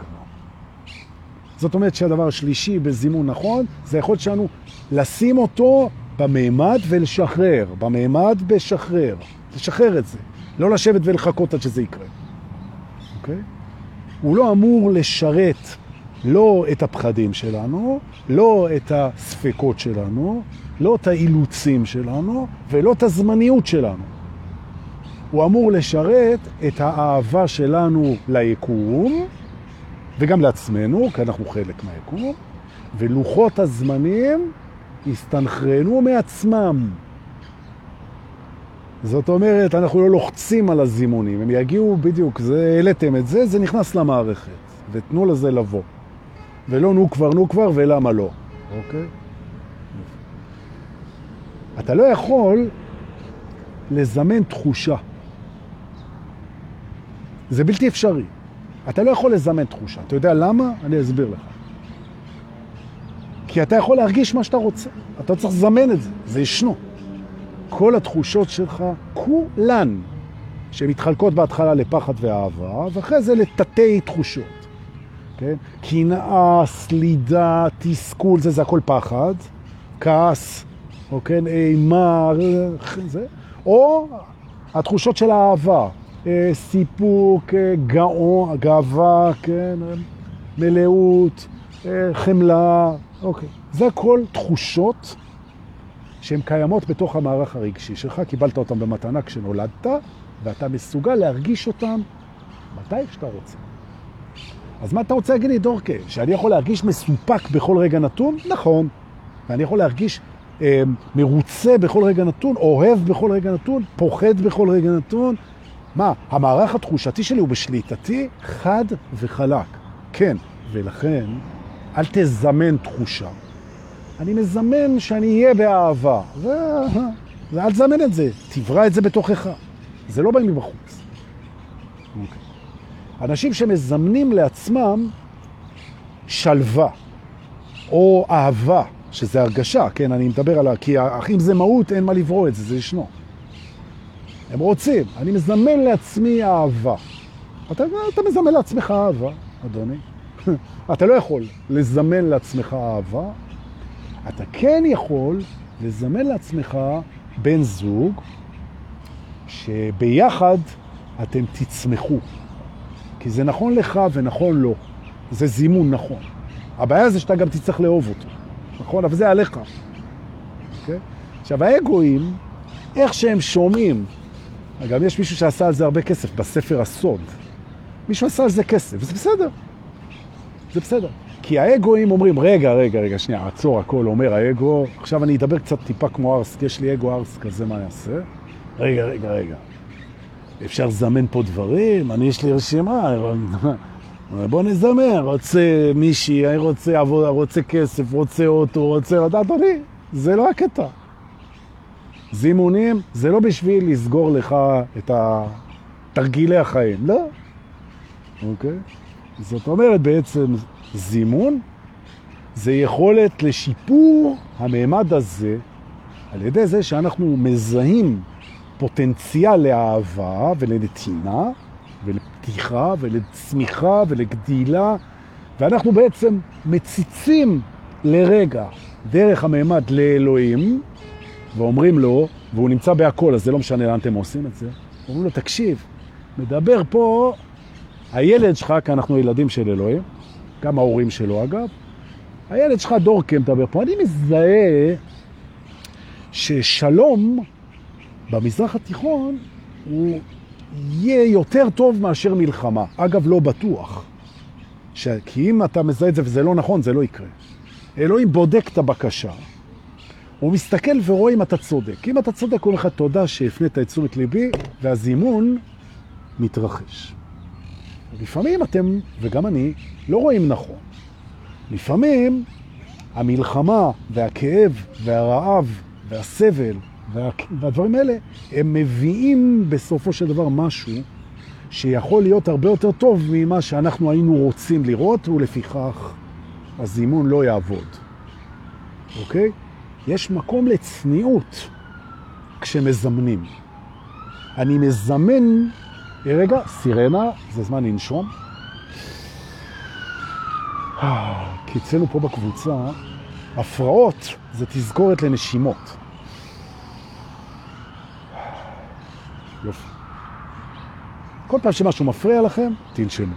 זאת אומרת שהדבר השלישי בזימון נכון, זה יכול שלנו לשים אותו בממד ולשחרר, בממד בשחרר, לשחרר את זה, לא לשבת ולחכות עד שזה יקרה. אוקיי? הוא לא אמור לשרת לא את הפחדים שלנו, לא את הספקות שלנו, לא את האילוצים שלנו ולא את הזמניות שלנו. הוא אמור לשרת את האהבה שלנו ליקום, וגם לעצמנו, כי אנחנו חלק מהיקום, ולוחות הזמנים הסתנכרנו מעצמם. זאת אומרת, אנחנו לא לוחצים על הזימונים, הם יגיעו בדיוק, זה, העליתם את זה, זה נכנס למערכת, ותנו לזה לבוא. ולא נו כבר, נו כבר, ולמה לא, אוקיי? אתה לא יכול לזמן תחושה. זה בלתי אפשרי. אתה לא יכול לזמן תחושה. אתה יודע למה? אני אסביר לך. כי אתה יכול להרגיש מה שאתה רוצה. אתה צריך לזמן את זה, זה ישנו. כל התחושות שלך, כולן, שמתחלקות בהתחלה לפחד ואהבה, ואחרי זה לתתי תחושות. כן? קנאה, סלידה, תסכול, זה, זה הכל פחד, כעס, או כן, אימה, זה, או התחושות של האהבה, אה, סיפוק, אה, גאון, גאווה, כן, מלאות, אה, חמלה, אוקיי. זה הכל תחושות שהן קיימות בתוך המערך הרגשי שלך, קיבלת אותן במתנה כשנולדת, ואתה מסוגל להרגיש אותן מתי שאתה רוצה. אז מה אתה רוצה להגיד לי, דורקה? שאני יכול להרגיש מסופק בכל רגע נתון? נכון. ואני יכול להרגיש אה, מרוצה בכל רגע נתון, אוהב בכל רגע נתון, פוחד בכל רגע נתון, מה, המערך התחושתי שלי הוא בשליטתי חד וחלק. כן, ולכן אל תזמן תחושה. אני מזמן שאני אהיה באהבה. ו... ואל תזמן את זה, תברא את זה בתוכך. זה לא בא מבחוץ. Okay. אוקיי. אנשים שמזמנים לעצמם שלווה או אהבה, שזה הרגשה, כן, אני מדבר על ה... כי אם זה מהות, אין מה לברוא את זה, זה ישנו. הם רוצים. אני מזמן לעצמי אהבה. אתה, אתה מזמן לעצמך אהבה, אדוני. אתה לא יכול לזמן לעצמך אהבה. אתה כן יכול לזמן לעצמך בן זוג שביחד אתם תצמחו. כי זה נכון לך ונכון לו. זה זימון נכון. הבעיה זה שאתה גם תצטרך לאהוב אותו, נכון? אבל זה עליך. Okay? אוקיי? עכשיו, האגואים, איך שהם שומעים, גם יש מישהו שעשה על זה הרבה כסף, בספר הסוד. מישהו עשה על זה כסף, וזה בסדר. זה בסדר. כי האגואים אומרים, רגע, רגע, רגע, שנייה, עצור הכל, אומר האגו, עכשיו אני אדבר קצת טיפה כמו ארס, יש לי אגו ארס כזה, מה יעשה? רגע, רגע, רגע. אפשר לזמן פה דברים? אני, יש לי רשימה. בוא נזמן, רוצה מישהי, אני רוצה עבודה, רוצה כסף, רוצה אוטו, רוצה לדעת, אני, זה לא הקטע. זימונים זה לא בשביל לסגור לך את תרגילי החיים, לא. אוקיי? זאת אומרת בעצם זימון זה יכולת לשיפור הממד הזה על ידי זה שאנחנו מזהים פוטנציאל לאהבה ולנתינה ולפתיחה ולצמיחה ולגדילה ואנחנו בעצם מציצים לרגע דרך הממד לאלוהים ואומרים לו, והוא נמצא בהכל, אז זה לא משנה לאן אתם עושים את זה, אומרים לו, תקשיב, מדבר פה הילד שלך, כי אנחנו ילדים של אלוהים, גם ההורים שלו אגב, הילד שלך דורקה מדבר פה, אני מזהה ששלום במזרח התיכון הוא יהיה יותר טוב מאשר מלחמה. אגב, לא בטוח. ש... כי אם אתה מזהה את זה וזה לא נכון, זה לא יקרה. אלוהים בודק את הבקשה, הוא מסתכל ורואה אם אתה צודק. אם אתה צודק, הוא לך תודה שהפנית את תשומת ליבי, והזימון מתרחש. לפעמים אתם, וגם אני, לא רואים נכון. לפעמים המלחמה והכאב והרעב והסבל וה... והדברים האלה, הם מביאים בסופו של דבר משהו שיכול להיות הרבה יותר טוב ממה שאנחנו היינו רוצים לראות, ולפיכך הזימון לא יעבוד. אוקיי? יש מקום לצניעות כשמזמנים. אני מזמן, רגע, סירנה, זה זמן לנשום. כי אצלנו פה בקבוצה, הפרעות זה תזכורת לנשימות. יופי. כל פעם שמשהו מפריע לכם, תנשמו.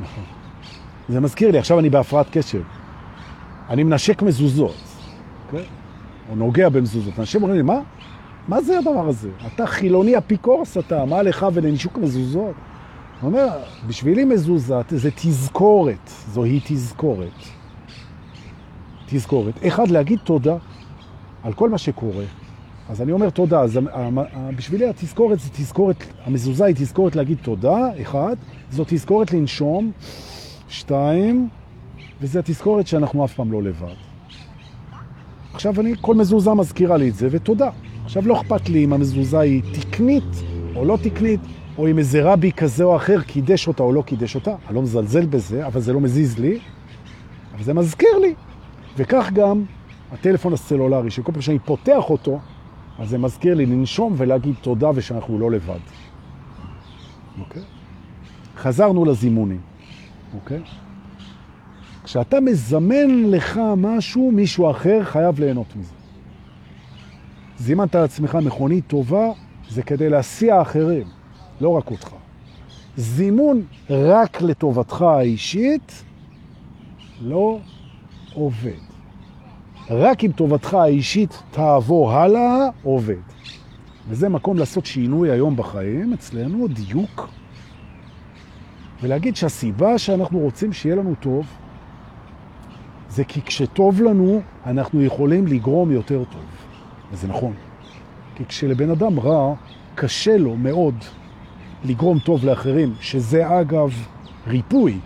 נכון. זה מזכיר לי, עכשיו אני בהפרעת קשב. אני מנשק מזוזות? אוקיי? או נוגע במזוזות. אנשים אומרים לי, מה? מה זה הדבר הזה? אתה חילוני אפיקורס אתה, מה לך ולנשוק מזוזות? הוא אומר, בשבילי מזוזה זה תזכורת, זוהי תזכורת. תזכורת. אחד, להגיד תודה על כל מה שקורה. אז אני אומר תודה, אז בשבילי התזכורת זה תזכורת, המזוזה היא תזכורת להגיד תודה, אחד, זו תזכורת לנשום, שתיים, וזה התזכורת שאנחנו אף פעם לא לבד. עכשיו אני, כל מזוזה מזכירה לי את זה, ותודה. עכשיו לא אכפת לי אם המזוזה היא תקנית או לא תקנית, או אם איזה רבי כזה או אחר קידש אותה או לא קידש אותה. אני לא מזלזל בזה, אבל זה לא מזיז לי, אבל זה מזכיר לי. וכך גם הטלפון הסלולרי, שכל פעם שאני פותח אותו, אז זה מזכיר לי לנשום ולהגיד תודה ושאנחנו לא לבד. אוקיי? חזרנו לזימונים, אוקיי? כשאתה מזמן לך משהו, מישהו אחר חייב ליהנות מזה. זימנת לעצמך מכונית טובה, זה כדי להסיע אחרים, לא רק אותך. זימון רק לטובתך האישית לא עובד. רק אם טובתך האישית תעבור הלאה, עובד. וזה מקום לעשות שינוי היום בחיים, אצלנו דיוק, ולהגיד שהסיבה שאנחנו רוצים שיהיה לנו טוב, זה כי כשטוב לנו, אנחנו יכולים לגרום יותר טוב. וזה נכון. כי כשלבן אדם רע, קשה לו מאוד לגרום טוב לאחרים, שזה אגב ריפוי.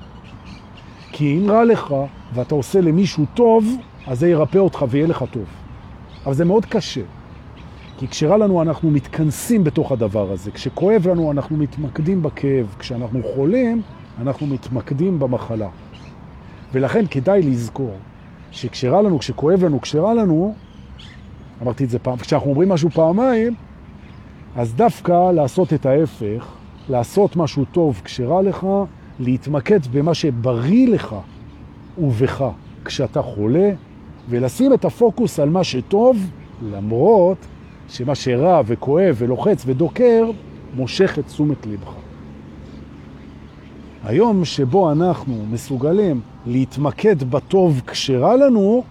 כי אם רע לך ואתה עושה למישהו טוב, אז זה ירפא אותך ויהיה לך טוב. אבל זה מאוד קשה. כי כשרע לנו אנחנו מתכנסים בתוך הדבר הזה, כשכואב לנו אנחנו מתמקדים בכאב, כשאנחנו חולים אנחנו מתמקדים במחלה. ולכן כדאי לזכור שכשרע לנו, כשכואב לנו, כשרע לנו, אמרתי את זה פעם, כשאנחנו אומרים משהו פעמיים, אז דווקא לעשות את ההפך, לעשות משהו טוב כשרע לך, להתמקד במה שבריא לך ובך כשאתה חולה, ולשים את הפוקוס על מה שטוב, למרות שמה שרע וכואב ולוחץ ודוקר, מושך את תשומת לבך. היום שבו אנחנו מסוגלים להתמקד בטוב כשרה לנו,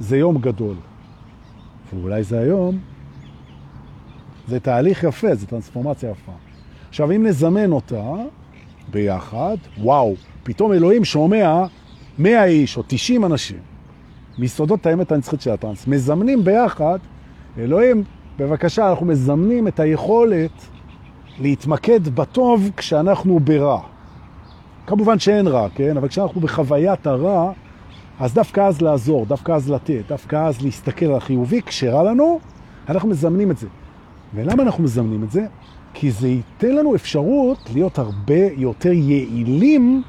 זה יום גדול. ואולי זה היום, זה תהליך יפה, זה טרנספורמציה יפה. עכשיו, אם נזמן אותה ביחד, וואו, פתאום אלוהים שומע 100 איש או 90 אנשים מסודות האמת הנצחית של הטרנס, מזמנים ביחד, אלוהים, בבקשה, אנחנו מזמנים את היכולת להתמקד בטוב כשאנחנו ברע. כמובן שאין רע, כן? אבל כשאנחנו בחוויית הרע, אז דווקא אז לעזור, דווקא אז לתת, דווקא אז להסתכל על החיובי, כשרע לנו, אנחנו מזמנים את זה. ולמה אנחנו מזמנים את זה? כי זה ייתן לנו אפשרות להיות הרבה יותר יעילים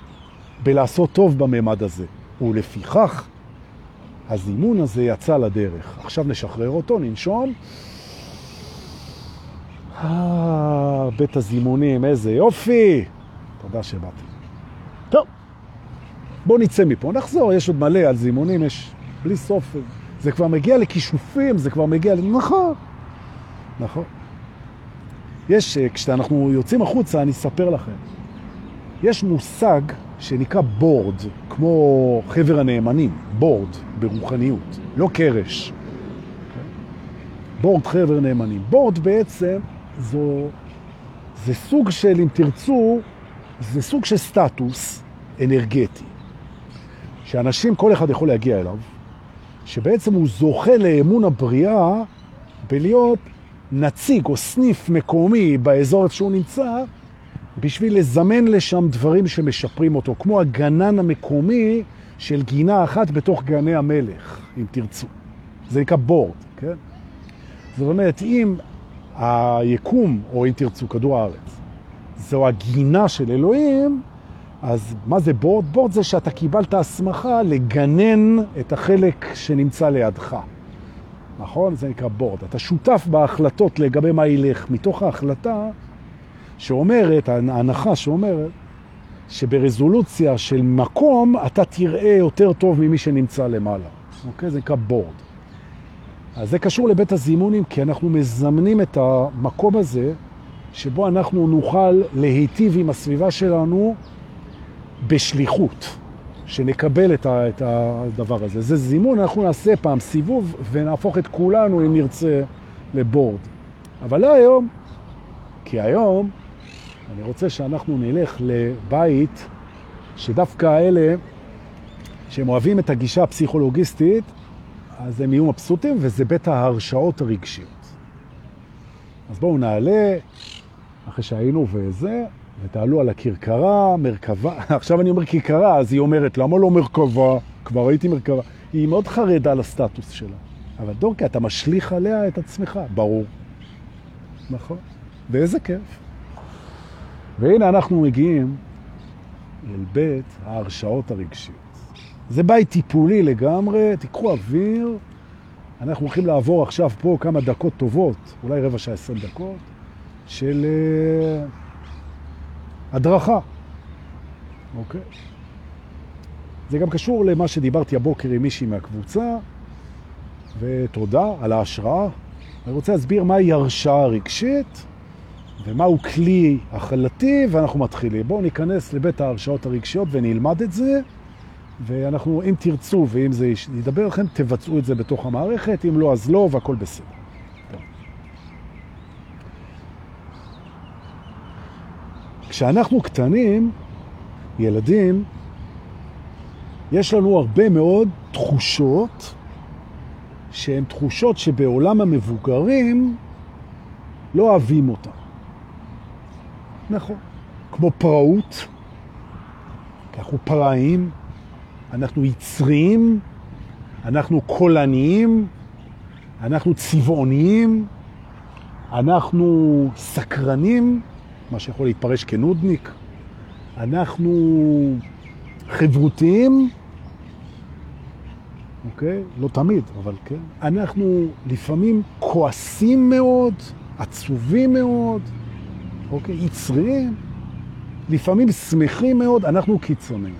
בלעשות טוב בממד הזה. ולפיכך, הזימון הזה יצא לדרך. עכשיו נשחרר אותו, ננשום. אה, בית הזימונים, איזה יופי. תודה שבאתי. בואו נצא מפה, נחזור, יש עוד מלא על זימונים, יש בלי סוף. זה כבר מגיע לכישופים, זה כבר מגיע, נכון, נכון. יש, אה, כשאנחנו יוצאים החוצה, אני אספר לכם, יש מושג שנקרא בורד, כמו חבר הנאמנים, בורד ברוחניות, לא קרש. בורד חבר נאמנים. בורד בעצם זו, זה סוג של, אם תרצו, זה סוג של סטטוס אנרגטי, שאנשים, כל אחד יכול להגיע אליו, שבעצם הוא זוכה לאמון הבריאה בלהיות נציג או סניף מקומי באזור איפה שהוא נמצא, בשביל לזמן לשם דברים שמשפרים אותו, כמו הגנן המקומי של גינה אחת בתוך גני המלך, אם תרצו. זה נקרא בורד, כן? זאת אומרת, אם היקום, או אם תרצו, כדור הארץ, זו הגינה של אלוהים, אז מה זה בורד? בורד זה שאתה קיבלת הסמכה לגנן את החלק שנמצא לידך. נכון? זה נקרא בורד. אתה שותף בהחלטות לגבי מה ילך. מתוך ההחלטה שאומרת, ההנחה שאומרת, שברזולוציה של מקום אתה תראה יותר טוב ממי שנמצא למעלה. אוקיי? זה נקרא בורד. אז זה קשור לבית הזימונים, כי אנחנו מזמנים את המקום הזה, שבו אנחנו נוכל להיטיב עם הסביבה שלנו בשליחות, שנקבל את, הדבר הזה. זה זימון, אנחנו נעשה פעם סיבוב ונהפוך את כולנו, אם נרצה, לבורד. אבל לא היום, כי היום אני רוצה שאנחנו נלך לבית שדווקא האלה שהם אוהבים את הגישה הפסיכולוגיסטית, אז הם יהיו מבסוטים, וזה בית ההרשאות הרגשיות. אז בואו נעלה, אחרי שהיינו וזה, ותעלו על הכרכרה, מרכבה. עכשיו אני אומר כרכרה, אז היא אומרת, למה לא מרכבה? כבר הייתי מרכבה. היא מאוד חרדה על הסטטוס שלה. אבל דורקה, אתה משליך עליה את עצמך, ברור. נכון. ואיזה כיף. והנה אנחנו מגיעים אל בית ההרשאות הרגשיות. זה בית טיפולי לגמרי, תיקחו אוויר, אנחנו הולכים לעבור עכשיו פה כמה דקות טובות, אולי רבע שעה עשרים דקות, של uh, הדרכה, אוקיי? זה גם קשור למה שדיברתי הבוקר עם מישהי מהקבוצה, ותודה על ההשראה. אני רוצה להסביר מהי הרשאה רגשית, ומהו כלי החלטי, ואנחנו מתחילים. בואו ניכנס לבית ההרשאות הרגשיות ונלמד את זה, ואנחנו, אם תרצו ואם זה ידבר לכם, תבצעו את זה בתוך המערכת, אם לא, אז לא, והכל בסדר. כשאנחנו קטנים, ילדים, יש לנו הרבה מאוד תחושות שהן תחושות שבעולם המבוגרים לא אוהבים אותן. נכון. כמו פראות, אנחנו פראים, אנחנו יצריים, אנחנו קולניים, אנחנו צבעוניים, אנחנו סקרנים, מה שיכול להתפרש כנודניק, אנחנו חברותיים, אוקיי? לא תמיד, אבל כן. אנחנו לפעמים כועסים מאוד, עצובים מאוד, אוקיי? יצריים, לפעמים שמחים מאוד, אנחנו קיצוניים.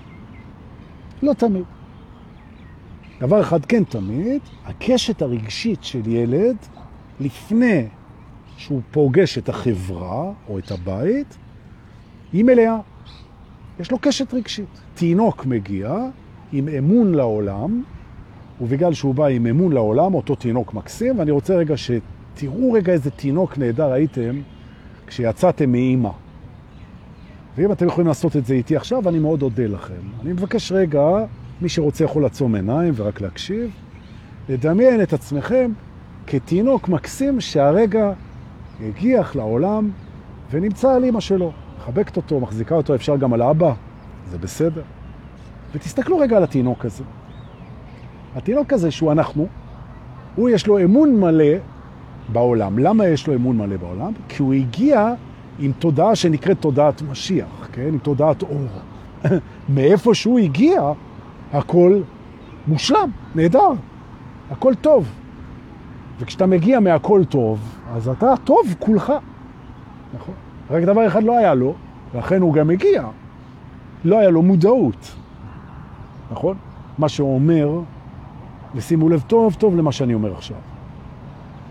לא תמיד. דבר אחד כן תמיד, הקשת הרגשית של ילד, לפני שהוא פוגש את החברה או את הבית, היא מלאה. יש לו קשת רגשית. תינוק מגיע עם אמון לעולם, ובגלל שהוא בא עם אמון לעולם, אותו תינוק מקסים, ואני רוצה רגע שתראו רגע איזה תינוק נהדר הייתם כשיצאתם מאימא. ואם אתם יכולים לעשות את זה איתי עכשיו, אני מאוד אודה לכם. אני מבקש רגע, מי שרוצה יכול לעצום עיניים ורק להקשיב, לדמיין את עצמכם כתינוק מקסים שהרגע הגיח לעולם ונמצא על אמא שלו. מחבקת אותו, מחזיקה אותו, אפשר גם על אבא, זה בסדר. ותסתכלו רגע על התינוק הזה. התינוק הזה שהוא אנחנו, הוא יש לו אמון מלא בעולם. למה יש לו אמון מלא בעולם? כי הוא הגיע עם תודעה שנקראת תודעת משיח, כן? עם תודעת אור. מאיפה שהוא הגיע, הכל מושלם, נהדר, הכל טוב. וכשאתה מגיע מהכל טוב, אז אתה טוב כולך. נכון? רק דבר אחד לא היה לו, ואכן הוא גם הגיע. לא היה לו מודעות. נכון? מה שאומר, ושימו לב טוב טוב למה שאני אומר עכשיו,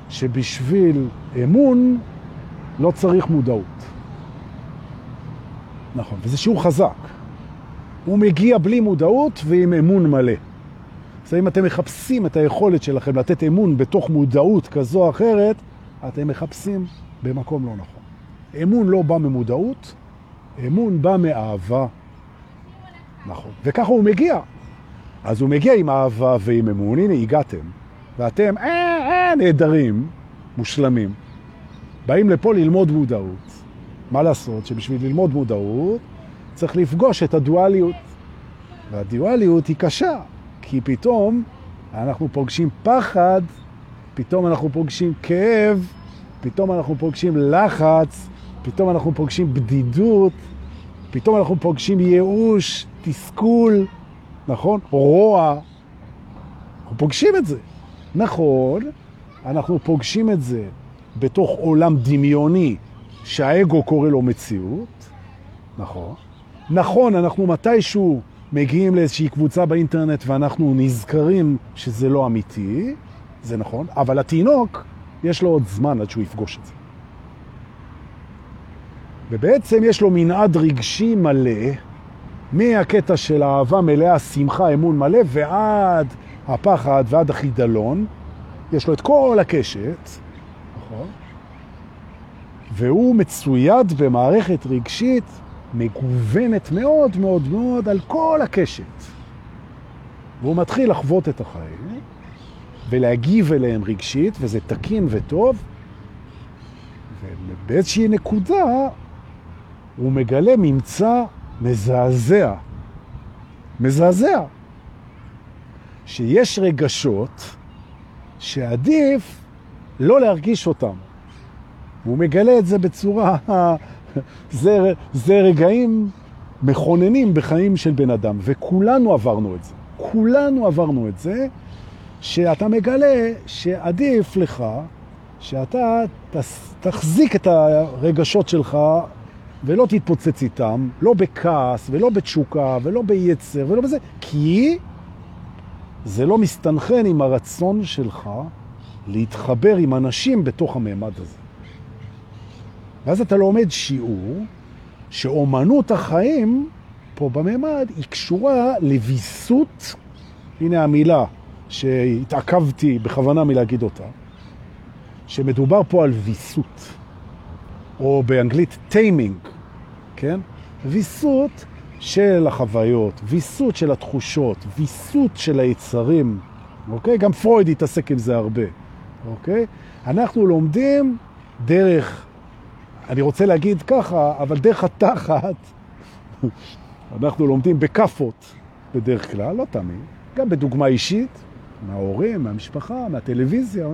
שבשביל אמון לא צריך מודעות. נכון, וזה שיעור חזק. הוא מגיע בלי מודעות ועם אמון מלא. אז אם אתם מחפשים את היכולת שלכם לתת אמון בתוך מודעות כזו או אחרת, אתם מחפשים במקום לא נכון. אמון לא בא ממודעות, אמון בא מאהבה. נכון. וככה הוא מגיע. אז הוא מגיע עם אהבה ועם אמון, הנה הגעתם, ואתם אה, אה, נהדרים, מושלמים. באים לפה ללמוד מודעות. מה לעשות? שבשביל ללמוד מודעות צריך לפגוש את הדואליות. והדואליות היא קשה, כי פתאום אנחנו פוגשים פחד, פתאום אנחנו פוגשים כאב, פתאום אנחנו פוגשים לחץ, פתאום אנחנו פוגשים בדידות, פתאום אנחנו פוגשים ייאוש, תסכול, נכון? רוע. אנחנו פוגשים את זה. נכון, אנחנו פוגשים את זה בתוך עולם דמיוני שהאגו קורא לו מציאות, נכון? נכון, אנחנו מתישהו מגיעים לאיזושהי קבוצה באינטרנט ואנחנו נזכרים שזה לא אמיתי, זה נכון, אבל התינוק, יש לו עוד זמן עד שהוא יפגוש את זה. ובעצם יש לו מנעד רגשי מלא, מהקטע של אהבה מלאה, שמחה, אמון מלא, ועד הפחד ועד החידלון. יש לו את כל הקשת, נכון? והוא מצויד במערכת רגשית מגוונת מאוד מאוד מאוד על כל הקשת. והוא מתחיל לחוות את החיים ולהגיב אליהם רגשית, וזה תקין וטוב, ובאיזושהי נקודה הוא מגלה ממצא מזעזע. מזעזע. שיש רגשות שעדיף לא להרגיש אותם. והוא מגלה את זה בצורה... זה, זה רגעים מכוננים בחיים של בן אדם, וכולנו עברנו את זה. כולנו עברנו את זה, שאתה מגלה שעדיף לך שאתה תחזיק את הרגשות שלך ולא תתפוצץ איתם, לא בכעס ולא בתשוקה ולא ביצר ולא בזה, כי זה לא מסתנכן עם הרצון שלך להתחבר עם אנשים בתוך הממד הזה. ואז אתה לומד שיעור שאומנות החיים פה בממד היא קשורה לביסות, הנה המילה שהתעכבתי בכוונה מלהגיד אותה, שמדובר פה על ויסות, או באנגלית טיימינג, כן? ויסות של החוויות, ויסות של התחושות, ויסות של היצרים, אוקיי? גם פרויד התעסק עם זה הרבה, אוקיי? אנחנו לומדים דרך, אני רוצה להגיד ככה, אבל דרך התחת, אנחנו לומדים בכפות בדרך כלל, לא תמיד, גם בדוגמה אישית, מההורים, מהמשפחה, מהטלוויזיה.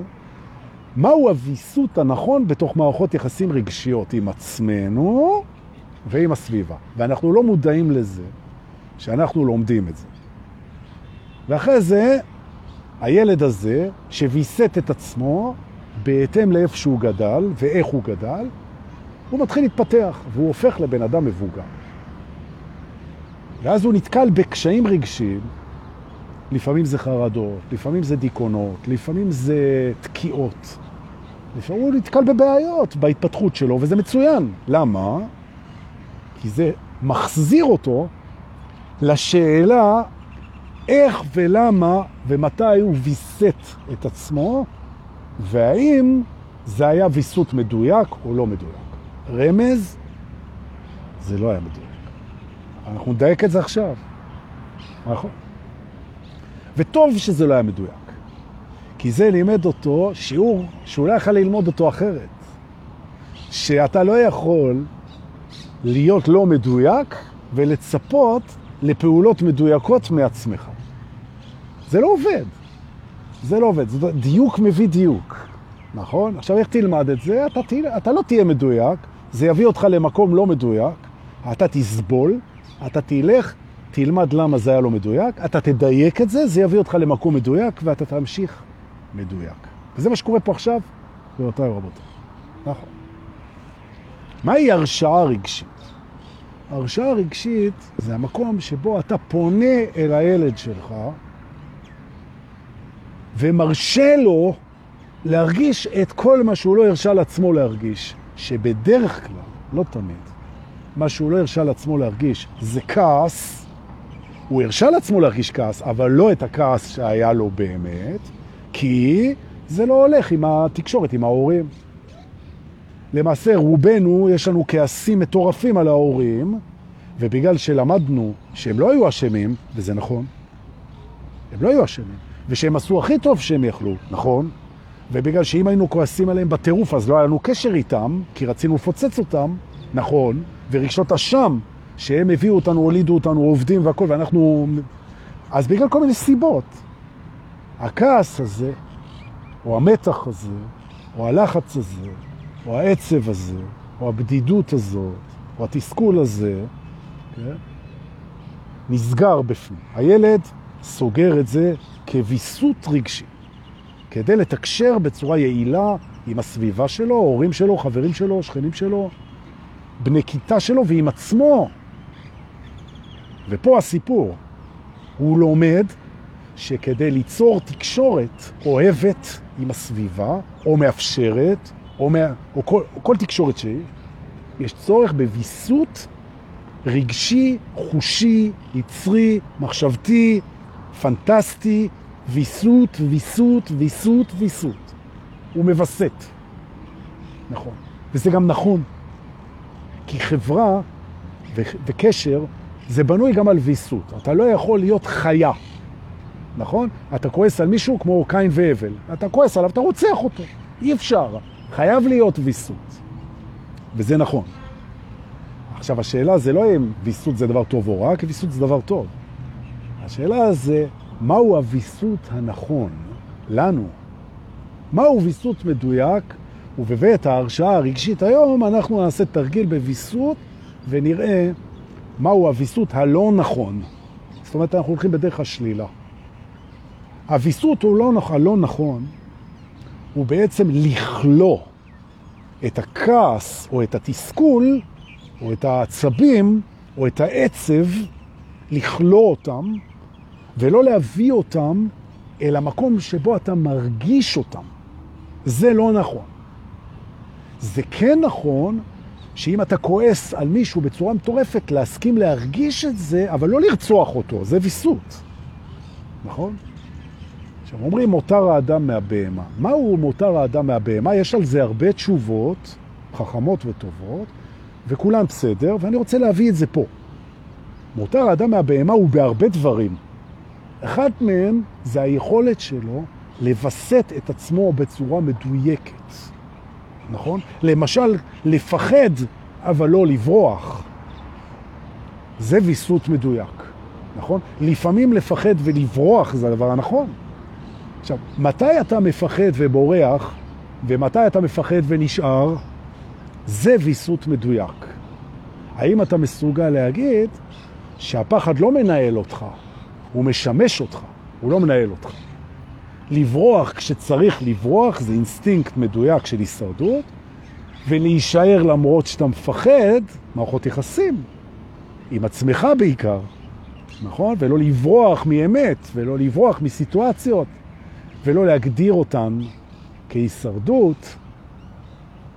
מהו הוויסות הנכון בתוך מערכות יחסים רגשיות עם עצמנו ועם הסביבה. ואנחנו לא מודעים לזה שאנחנו לומדים את זה. ואחרי זה, הילד הזה, שוויסת את עצמו בהתאם לאיפה שהוא גדל ואיך הוא גדל, הוא מתחיל להתפתח והוא הופך לבן אדם מבוגר. ואז הוא נתקל בקשיים רגשיים, לפעמים זה חרדות, לפעמים זה דיכאונות, לפעמים זה תקיעות, לפעמים הוא נתקל בבעיות בהתפתחות שלו, וזה מצוין. למה? כי זה מחזיר אותו לשאלה איך ולמה ומתי הוא ויסת את עצמו, והאם זה היה ויסות מדויק או לא מדויק. רמז, זה לא היה מדויק. אנחנו נדייק את זה עכשיו. נכון. וטוב שזה לא היה מדויק, כי זה לימד אותו שיעור שהוא לא יכל ללמוד אותו אחרת. שאתה לא יכול להיות לא מדויק ולצפות לפעולות מדויקות מעצמך. זה לא עובד. זה לא עובד. זה דיוק מביא דיוק, נכון? עכשיו, איך תלמד את זה? אתה, תה, אתה לא תהיה מדויק, זה יביא אותך למקום לא מדויק, אתה תסבול, אתה תלך, תלמד למה זה היה לא מדויק, אתה תדייק את זה, זה יביא אותך למקום מדויק, ואתה תמשיך מדויק. וזה מה שקורה פה עכשיו, גבירותיי ורבותיי. נכון. מהי הרשעה רגשית? הרשעה רגשית זה המקום שבו אתה פונה אל הילד שלך ומרשה לו להרגיש את כל מה שהוא לא הרשה לעצמו להרגיש, שבדרך כלל, לא תמיד, מה שהוא לא הרשה לעצמו להרגיש זה כעס, הוא הרשה לעצמו להרגיש כעס, אבל לא את הכעס שהיה לו באמת, כי זה לא הולך עם התקשורת, עם ההורים. למעשה רובנו, יש לנו כעסים מטורפים על ההורים, ובגלל שלמדנו שהם לא היו אשמים, וזה נכון, הם לא היו אשמים, ושהם עשו הכי טוב שהם יכלו, נכון, ובגלל שאם היינו כועסים עליהם בטירוף, אז לא היה לנו קשר איתם, כי רצינו לפוצץ אותם, נכון, ורגשות אשם, שהם הביאו אותנו, הולידו אותנו, עובדים והכל, ואנחנו... אז בגלל כל מיני סיבות, הכעס הזה, או המתח הזה, או הלחץ הזה, או העצב הזה, או הבדידות הזאת, או התסכול הזה, כן? נסגר בפנים. הילד סוגר את זה כוויסות רגשי, כדי לתקשר בצורה יעילה עם הסביבה שלו, הורים שלו, חברים שלו, שכנים שלו, בני כיתה שלו ועם עצמו. ופה הסיפור. הוא לומד שכדי ליצור תקשורת אוהבת עם הסביבה, או מאפשרת, או, מה, או, כל, או כל תקשורת שהיא, יש צורך בוויסות רגשי, חושי, יצרי, מחשבתי, פנטסטי, ויסות, ויסות, ויסות, ויסות. הוא מבסט. נכון. וזה גם נכון. כי חברה וקשר זה בנוי גם על ויסות. אתה לא יכול להיות חיה, נכון? אתה כועס על מישהו כמו קין והבל. אתה כועס עליו, אתה רוצח אותו. אי אפשר. חייב להיות ויסות. וזה נכון. עכשיו, השאלה זה לא אם ויסות זה דבר טוב או רע, כי ויסות זה דבר טוב. השאלה זה, מהו הוויסות הנכון לנו? מהו ויסות מדויק? ובבית ההרשאה הרגשית היום אנחנו נעשה תרגיל בוויסות ונראה מהו הוויסות הלא נכון. זאת אומרת, אנחנו הולכים בדרך השלילה. הוויסות הוא לא, נכון, הלא נכון, הוא בעצם לכלוא את הכעס או את התסכול או את העצבים או את העצב, לכלוא אותם ולא להביא אותם אל המקום שבו אתה מרגיש אותם. זה לא נכון. זה כן נכון שאם אתה כועס על מישהו בצורה מטורפת, להסכים להרגיש את זה, אבל לא לרצוח אותו, זה ויסות. נכון? עכשיו, אומרים מותר האדם מהבהמה. מהו מותר האדם מהבהמה? יש על זה הרבה תשובות, חכמות וטובות, וכולן בסדר, ואני רוצה להביא את זה פה. מותר האדם מהבהמה הוא בהרבה דברים. אחד מהם זה היכולת שלו לבסט את עצמו בצורה מדויקת. נכון? למשל, לפחד, אבל לא לברוח. זה ויסות מדויק, נכון? לפעמים לפחד ולברוח זה הדבר הנכון. עכשיו, מתי אתה מפחד ובורח, ומתי אתה מפחד ונשאר? זה ויסות מדויק. האם אתה מסוגל להגיד שהפחד לא מנהל אותך, הוא משמש אותך, הוא לא מנהל אותך. לברוח כשצריך לברוח זה אינסטינקט מדויק של הישרדות, ולהישאר למרות שאתה מפחד, מערכות יחסים, עם עצמך בעיקר, נכון? ולא לברוח מאמת, ולא לברוח מסיטואציות, ולא להגדיר אותן כהישרדות,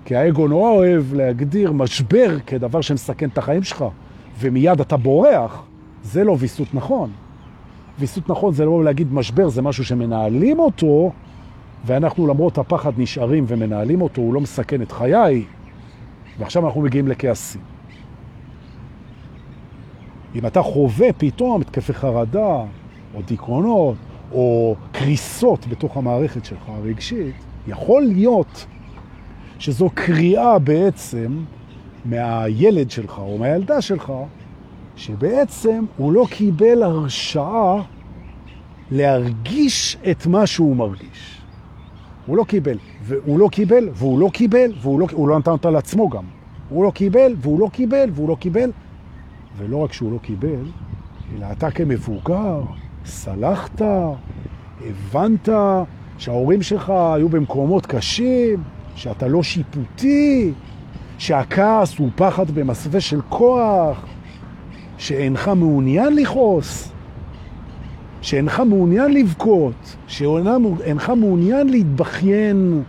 כי האגו נורא אוהב להגדיר משבר כדבר שמסכן את החיים שלך, ומיד אתה בורח, זה לא ויסות נכון. ויסות נכון זה לא להגיד משבר, זה משהו שמנהלים אותו, ואנחנו למרות הפחד נשארים ומנהלים אותו, הוא לא מסכן את חיי, ועכשיו אנחנו מגיעים לכעסים. אם אתה חווה פתאום התקפי חרדה, או דיכאונות, או קריסות בתוך המערכת שלך הרגשית, יכול להיות שזו קריאה בעצם מהילד שלך או מהילדה שלך, שבעצם הוא לא קיבל הרשאה להרגיש את מה שהוא מרגיש. הוא לא קיבל, והוא לא קיבל, והוא לא קיבל, והוא לא, הוא לא נתן אותה לעצמו גם. הוא לא קיבל, והוא לא קיבל, והוא לא קיבל. ולא רק שהוא לא קיבל, אלא אתה כמבוגר, סלחת, הבנת שההורים שלך היו במקומות קשים, שאתה לא שיפוטי, שהכעס הוא פחד במסווה של כוח, שאינך מעוניין לכעוס, שאינך מעוניין לבכות, שאינך מעוניין להתבכיין,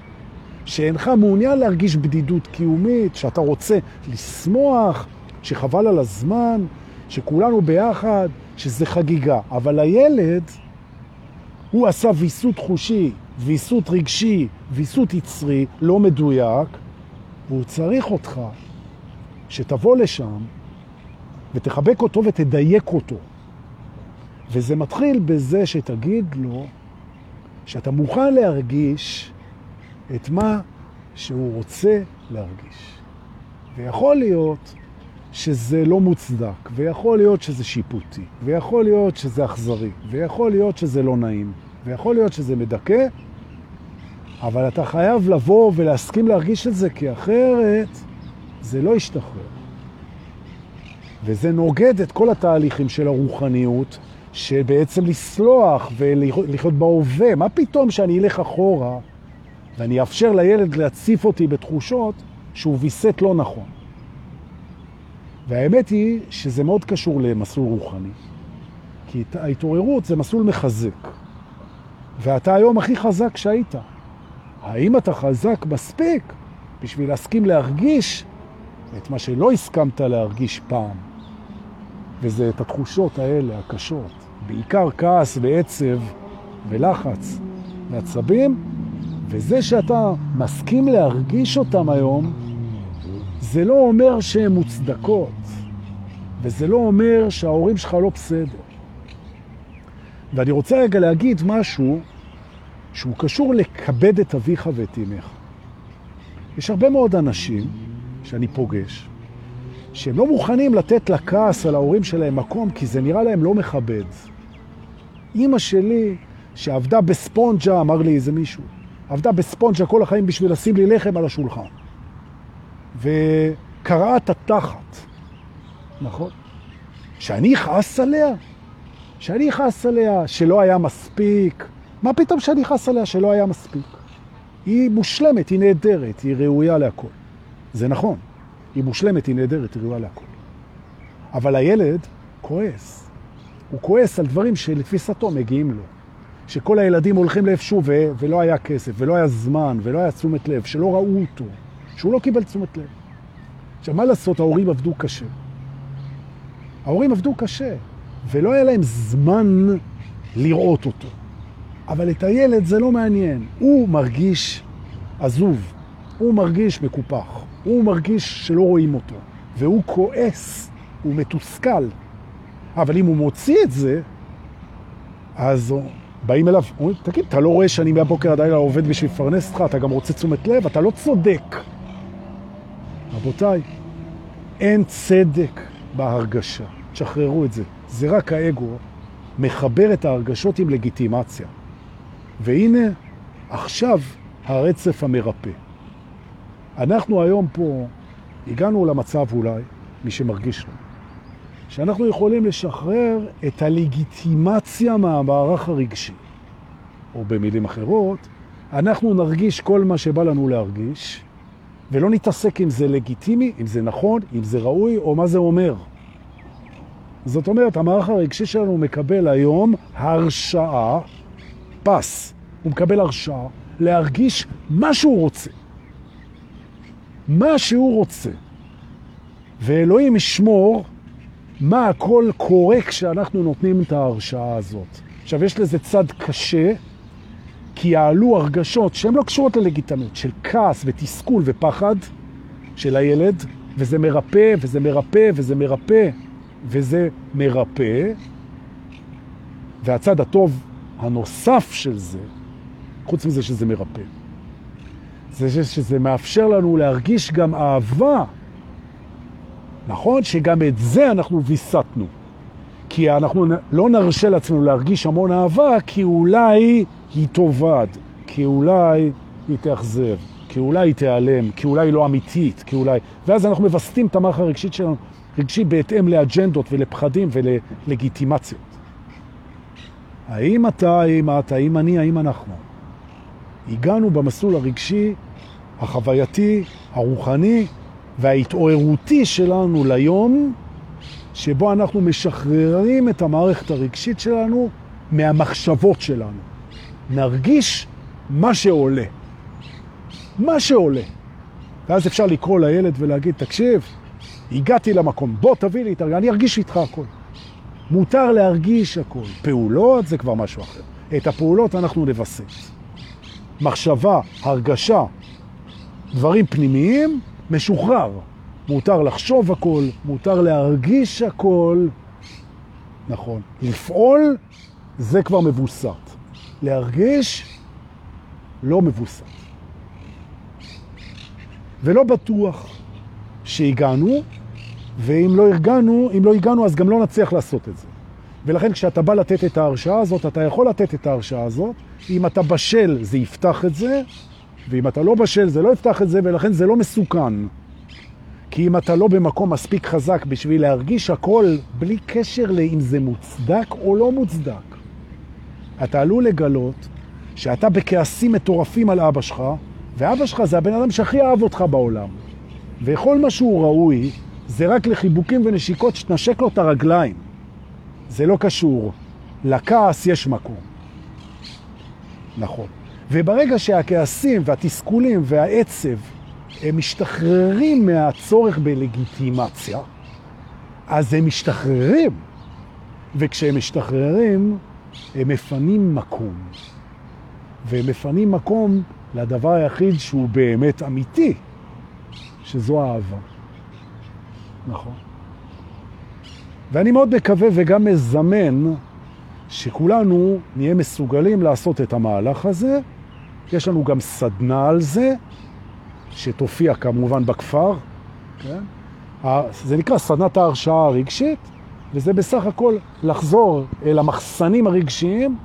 שאינך מעוניין להרגיש בדידות קיומית, שאתה רוצה לשמוח, שחבל על הזמן, שכולנו ביחד, שזה חגיגה. אבל הילד, הוא עשה ויסות חושי, ויסות רגשי, ויסות יצרי, לא מדויק, והוא צריך אותך שתבוא לשם ותחבק אותו ותדייק אותו. וזה מתחיל בזה שתגיד לו שאתה מוכן להרגיש את מה שהוא רוצה להרגיש. ויכול להיות שזה לא מוצדק, ויכול להיות שזה שיפוטי, ויכול להיות שזה אכזרי, ויכול להיות שזה לא נעים, ויכול להיות שזה מדכא, אבל אתה חייב לבוא ולהסכים להרגיש את זה, כי אחרת זה לא ישתחרר. וזה נוגד את כל התהליכים של הרוחניות, שבעצם לסלוח ולחיות בהווה. מה פתאום שאני אלך אחורה ואני אאפשר לילד להציף אותי בתחושות שהוא ויסת לא נכון? והאמת היא שזה מאוד קשור למסלול רוחני. כי ההתעוררות זה מסלול מחזק. ואתה היום הכי חזק שהיית. האם אתה חזק מספיק בשביל להסכים להרגיש את מה שלא הסכמת להרגיש פעם? וזה את התחושות האלה, הקשות. בעיקר כעס ועצב ולחץ ועצבים, וזה שאתה מסכים להרגיש אותם היום, זה לא אומר שהן מוצדקות, וזה לא אומר שההורים שלך לא בסדר. ואני רוצה רגע להגיד משהו שהוא קשור לכבד את אביך ואת אמך. יש הרבה מאוד אנשים שאני פוגש, שהם לא מוכנים לתת לכעס על ההורים שלהם מקום, כי זה נראה להם לא מכבד. אמא שלי, שעבדה בספונג'ה, אמר לי איזה מישהו, עבדה בספונג'ה כל החיים בשביל לשים לי לחם על השולחן. וקראה את התחת, נכון? שאני אכעס עליה? שאני אכעס עליה שלא היה מספיק? מה פתאום שאני אכעס עליה שלא היה מספיק? היא מושלמת, היא נהדרת, היא ראויה להכל. זה נכון, היא מושלמת, היא נהדרת, היא ראויה להכל. אבל הילד כועס. הוא כועס על דברים שלתפיסתו מגיעים לו. שכל הילדים הולכים לאיפשהו ו... ולא היה כסף, ולא היה זמן, ולא היה תשומת לב, שלא ראו אותו, שהוא לא קיבל תשומת לב. עכשיו, מה לעשות? ההורים עבדו קשה. ההורים עבדו קשה, ולא היה להם זמן לראות אותו. אבל את הילד זה לא מעניין. הוא מרגיש עזוב, הוא מרגיש מקופח, הוא מרגיש שלא רואים אותו, והוא כועס, הוא מתוסכל. אבל אם הוא מוציא את זה, אז באים אליו, אומרים, תגיד, אתה לא רואה שאני מהבוקר עד הלילה עובד בשביל לפרנס אותך, אתה גם רוצה תשומת לב, אתה לא צודק. רבותיי, אין צדק בהרגשה. תשחררו את זה. זה רק האגו מחבר את ההרגשות עם לגיטימציה. והנה, עכשיו הרצף המרפא. אנחנו היום פה הגענו למצב אולי, מי שמרגיש לו, שאנחנו יכולים לשחרר את הלגיטימציה מהמערך הרגשי. או במילים אחרות, אנחנו נרגיש כל מה שבא לנו להרגיש, ולא נתעסק אם זה לגיטימי, אם זה נכון, אם זה ראוי, או מה זה אומר. זאת אומרת, המערך הרגשי שלנו מקבל היום הרשאה, פס, הוא מקבל הרשאה להרגיש מה שהוא רוצה. מה שהוא רוצה. ואלוהים ישמור מה הכל קורה כשאנחנו נותנים את ההרשאה הזאת. עכשיו, יש לזה צד קשה, כי יעלו הרגשות שהן לא קשורות ללגיטמיות, של כעס ותסכול ופחד של הילד, וזה מרפא, וזה מרפא, וזה מרפא, וזה מרפא. והצד הטוב הנוסף של זה, חוץ מזה שזה מרפא, זה שזה מאפשר לנו להרגיש גם אהבה. נכון שגם את זה אנחנו ויסתנו. כי אנחנו לא נרשה לעצמנו להרגיש המון אהבה, כי אולי היא תאבד, כי אולי היא תאכזב, כי אולי היא תיעלם, כי אולי היא לא אמיתית, כי אולי... ואז אנחנו מבסטים את המערך הרגשית שלנו, רגשי בהתאם לאג'נדות ולפחדים וללגיטימציות. האם אתה, האם את, האם אני, האם אנחנו? הגענו במסלול הרגשי, החווייתי, הרוחני וההתעוררותי שלנו ליום, שבו אנחנו משחררים את המערכת הרגשית שלנו מהמחשבות שלנו. נרגיש מה שעולה. מה שעולה. ואז אפשר לקרוא לילד ולהגיד, תקשיב, הגעתי למקום, בוא תביא לי את אני ארגיש איתך הכל. מותר להרגיש הכל. פעולות זה כבר משהו אחר. את הפעולות אנחנו נבסס. מחשבה, הרגשה, דברים פנימיים, משוחרר. מותר לחשוב הכל, מותר להרגיש הכל. נכון. לפעול זה כבר מבוסת. להרגיש לא מבוסת. ולא בטוח שהגענו, ואם לא הגענו, אם לא הגענו אז גם לא נצליח לעשות את זה. ולכן כשאתה בא לתת את ההרשאה הזאת, אתה יכול לתת את ההרשאה הזאת. אם אתה בשל זה יפתח את זה, ואם אתה לא בשל זה לא יפתח את זה, ולכן זה לא מסוכן. כי אם אתה לא במקום מספיק חזק בשביל להרגיש הכל בלי קשר לאם זה מוצדק או לא מוצדק, אתה עלול לגלות שאתה בכעסים מטורפים על אבא שלך, ואבא שלך זה הבן אדם שהכי אהב אותך בעולם. וכל מה שהוא ראוי זה רק לחיבוקים ונשיקות שתנשק לו את הרגליים. זה לא קשור. לכעס יש מקום. נכון. וברגע שהכעסים והתסכולים והעצב הם משתחררים מהצורך בלגיטימציה, אז הם משתחררים. וכשהם משתחררים, הם מפנים מקום. והם מפנים מקום לדבר היחיד שהוא באמת אמיתי, שזו האהבה. נכון. ואני מאוד מקווה וגם מזמן שכולנו נהיה מסוגלים לעשות את המהלך הזה. יש לנו גם סדנה על זה, שתופיע כמובן בכפר. כן? זה נקרא סדנת ההרשאה הרגשית, וזה בסך הכל לחזור אל המחסנים הרגשיים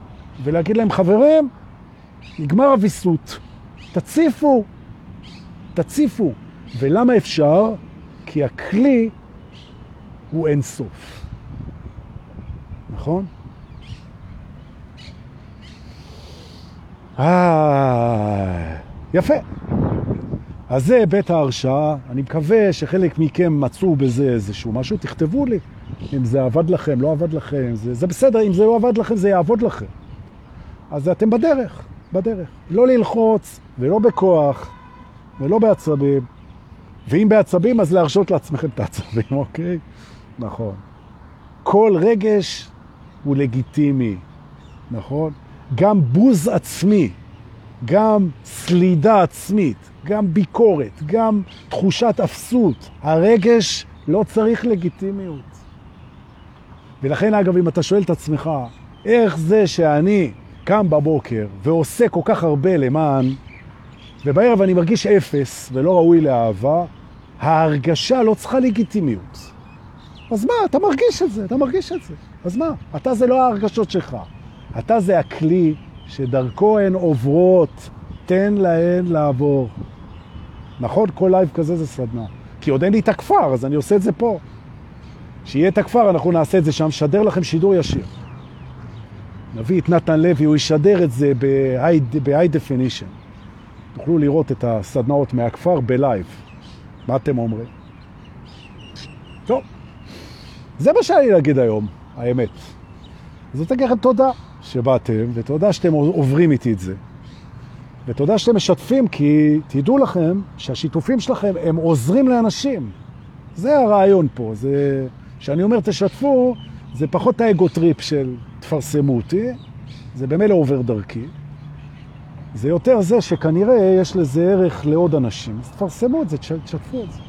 ולהגיד להם, חברים, נגמר הוויסות, תציפו, תציפו. ולמה אפשר? כי הכלי הוא אין סוף. נכון? אה, יפה. אז זה בית ההרשאה. אני מקווה שחלק מכם מצאו בזה איזשהו משהו. תכתבו לי אם זה עבד לכם, לא עבד לכם. זה, זה בסדר, אם זה לא עבד לכם, זה יעבוד לכם. אז אתם בדרך, בדרך. לא ללחוץ ולא בכוח ולא בעצבים. ואם בעצבים, אז להרשות לעצמכם את העצבים, אוקיי? נכון. כל רגש הוא לגיטימי, נכון? גם בוז עצמי, גם סלידה עצמית, גם ביקורת, גם תחושת אפסות. הרגש לא צריך לגיטימיות. ולכן, אגב, אם אתה שואל את עצמך, איך זה שאני קם בבוקר ועושה כל כך הרבה למען, ובערב אני מרגיש אפס ולא ראוי לאהבה, ההרגשה לא צריכה לגיטימיות. אז מה, אתה מרגיש את זה, אתה מרגיש את זה. אז מה? אתה זה לא ההרגשות שלך. אתה זה הכלי שדרכו הן עוברות, תן להן לעבור. נכון? כל live כזה זה סדנה. כי עוד אין לי את הכפר, אז אני עושה את זה פה. שיהיה את הכפר, אנחנו נעשה את זה שם, שדר לכם שידור ישיר. נביא את נתן לוי, הוא ישדר את זה ב-high definition. תוכלו לראות את הסדנאות מהכפר בלייב. מה אתם אומרים? טוב, זה מה שהיה לי להגיד היום, האמת. אז אני לכם תודה שבאתם, ותודה שאתם עוברים איתי את זה. ותודה שאתם משתפים, כי תדעו לכם שהשיתופים שלכם הם עוזרים לאנשים. זה הרעיון פה. זה... כשאני אומר תשתפו, זה פחות ה ego trip של תפרסמו אותי, זה במילא עובר דרכי. זה יותר זה שכנראה יש לזה ערך לעוד אנשים. אז תפרסמו את זה, תשתפו את זה.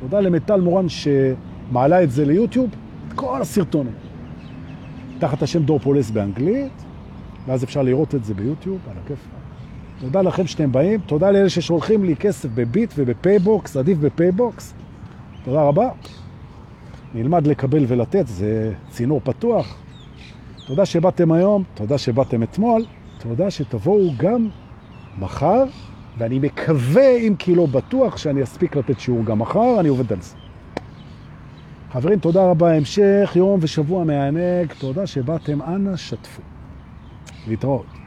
תודה למטל מורן שמעלה את זה ליוטיוב, את כל הסרטונים. תחת השם דור פולס באנגלית, ואז אפשר לראות את זה ביוטיוב, על הכיף. תודה לכם שאתם באים, תודה לאלה ששולחים לי כסף בביט ובפייבוקס, עדיף בפייבוקס. תודה רבה. נלמד לקבל ולתת, זה צינור פתוח. תודה שבאתם היום, תודה שבאתם אתמול, תודה שתבואו גם מחר, ואני מקווה, אם כי לא בטוח, שאני אספיק לתת שיעור גם מחר, אני עובד על זה. חברים, תודה רבה, המשך יום ושבוע מענג, תודה שבאתם, אנא שתפו. להתראות.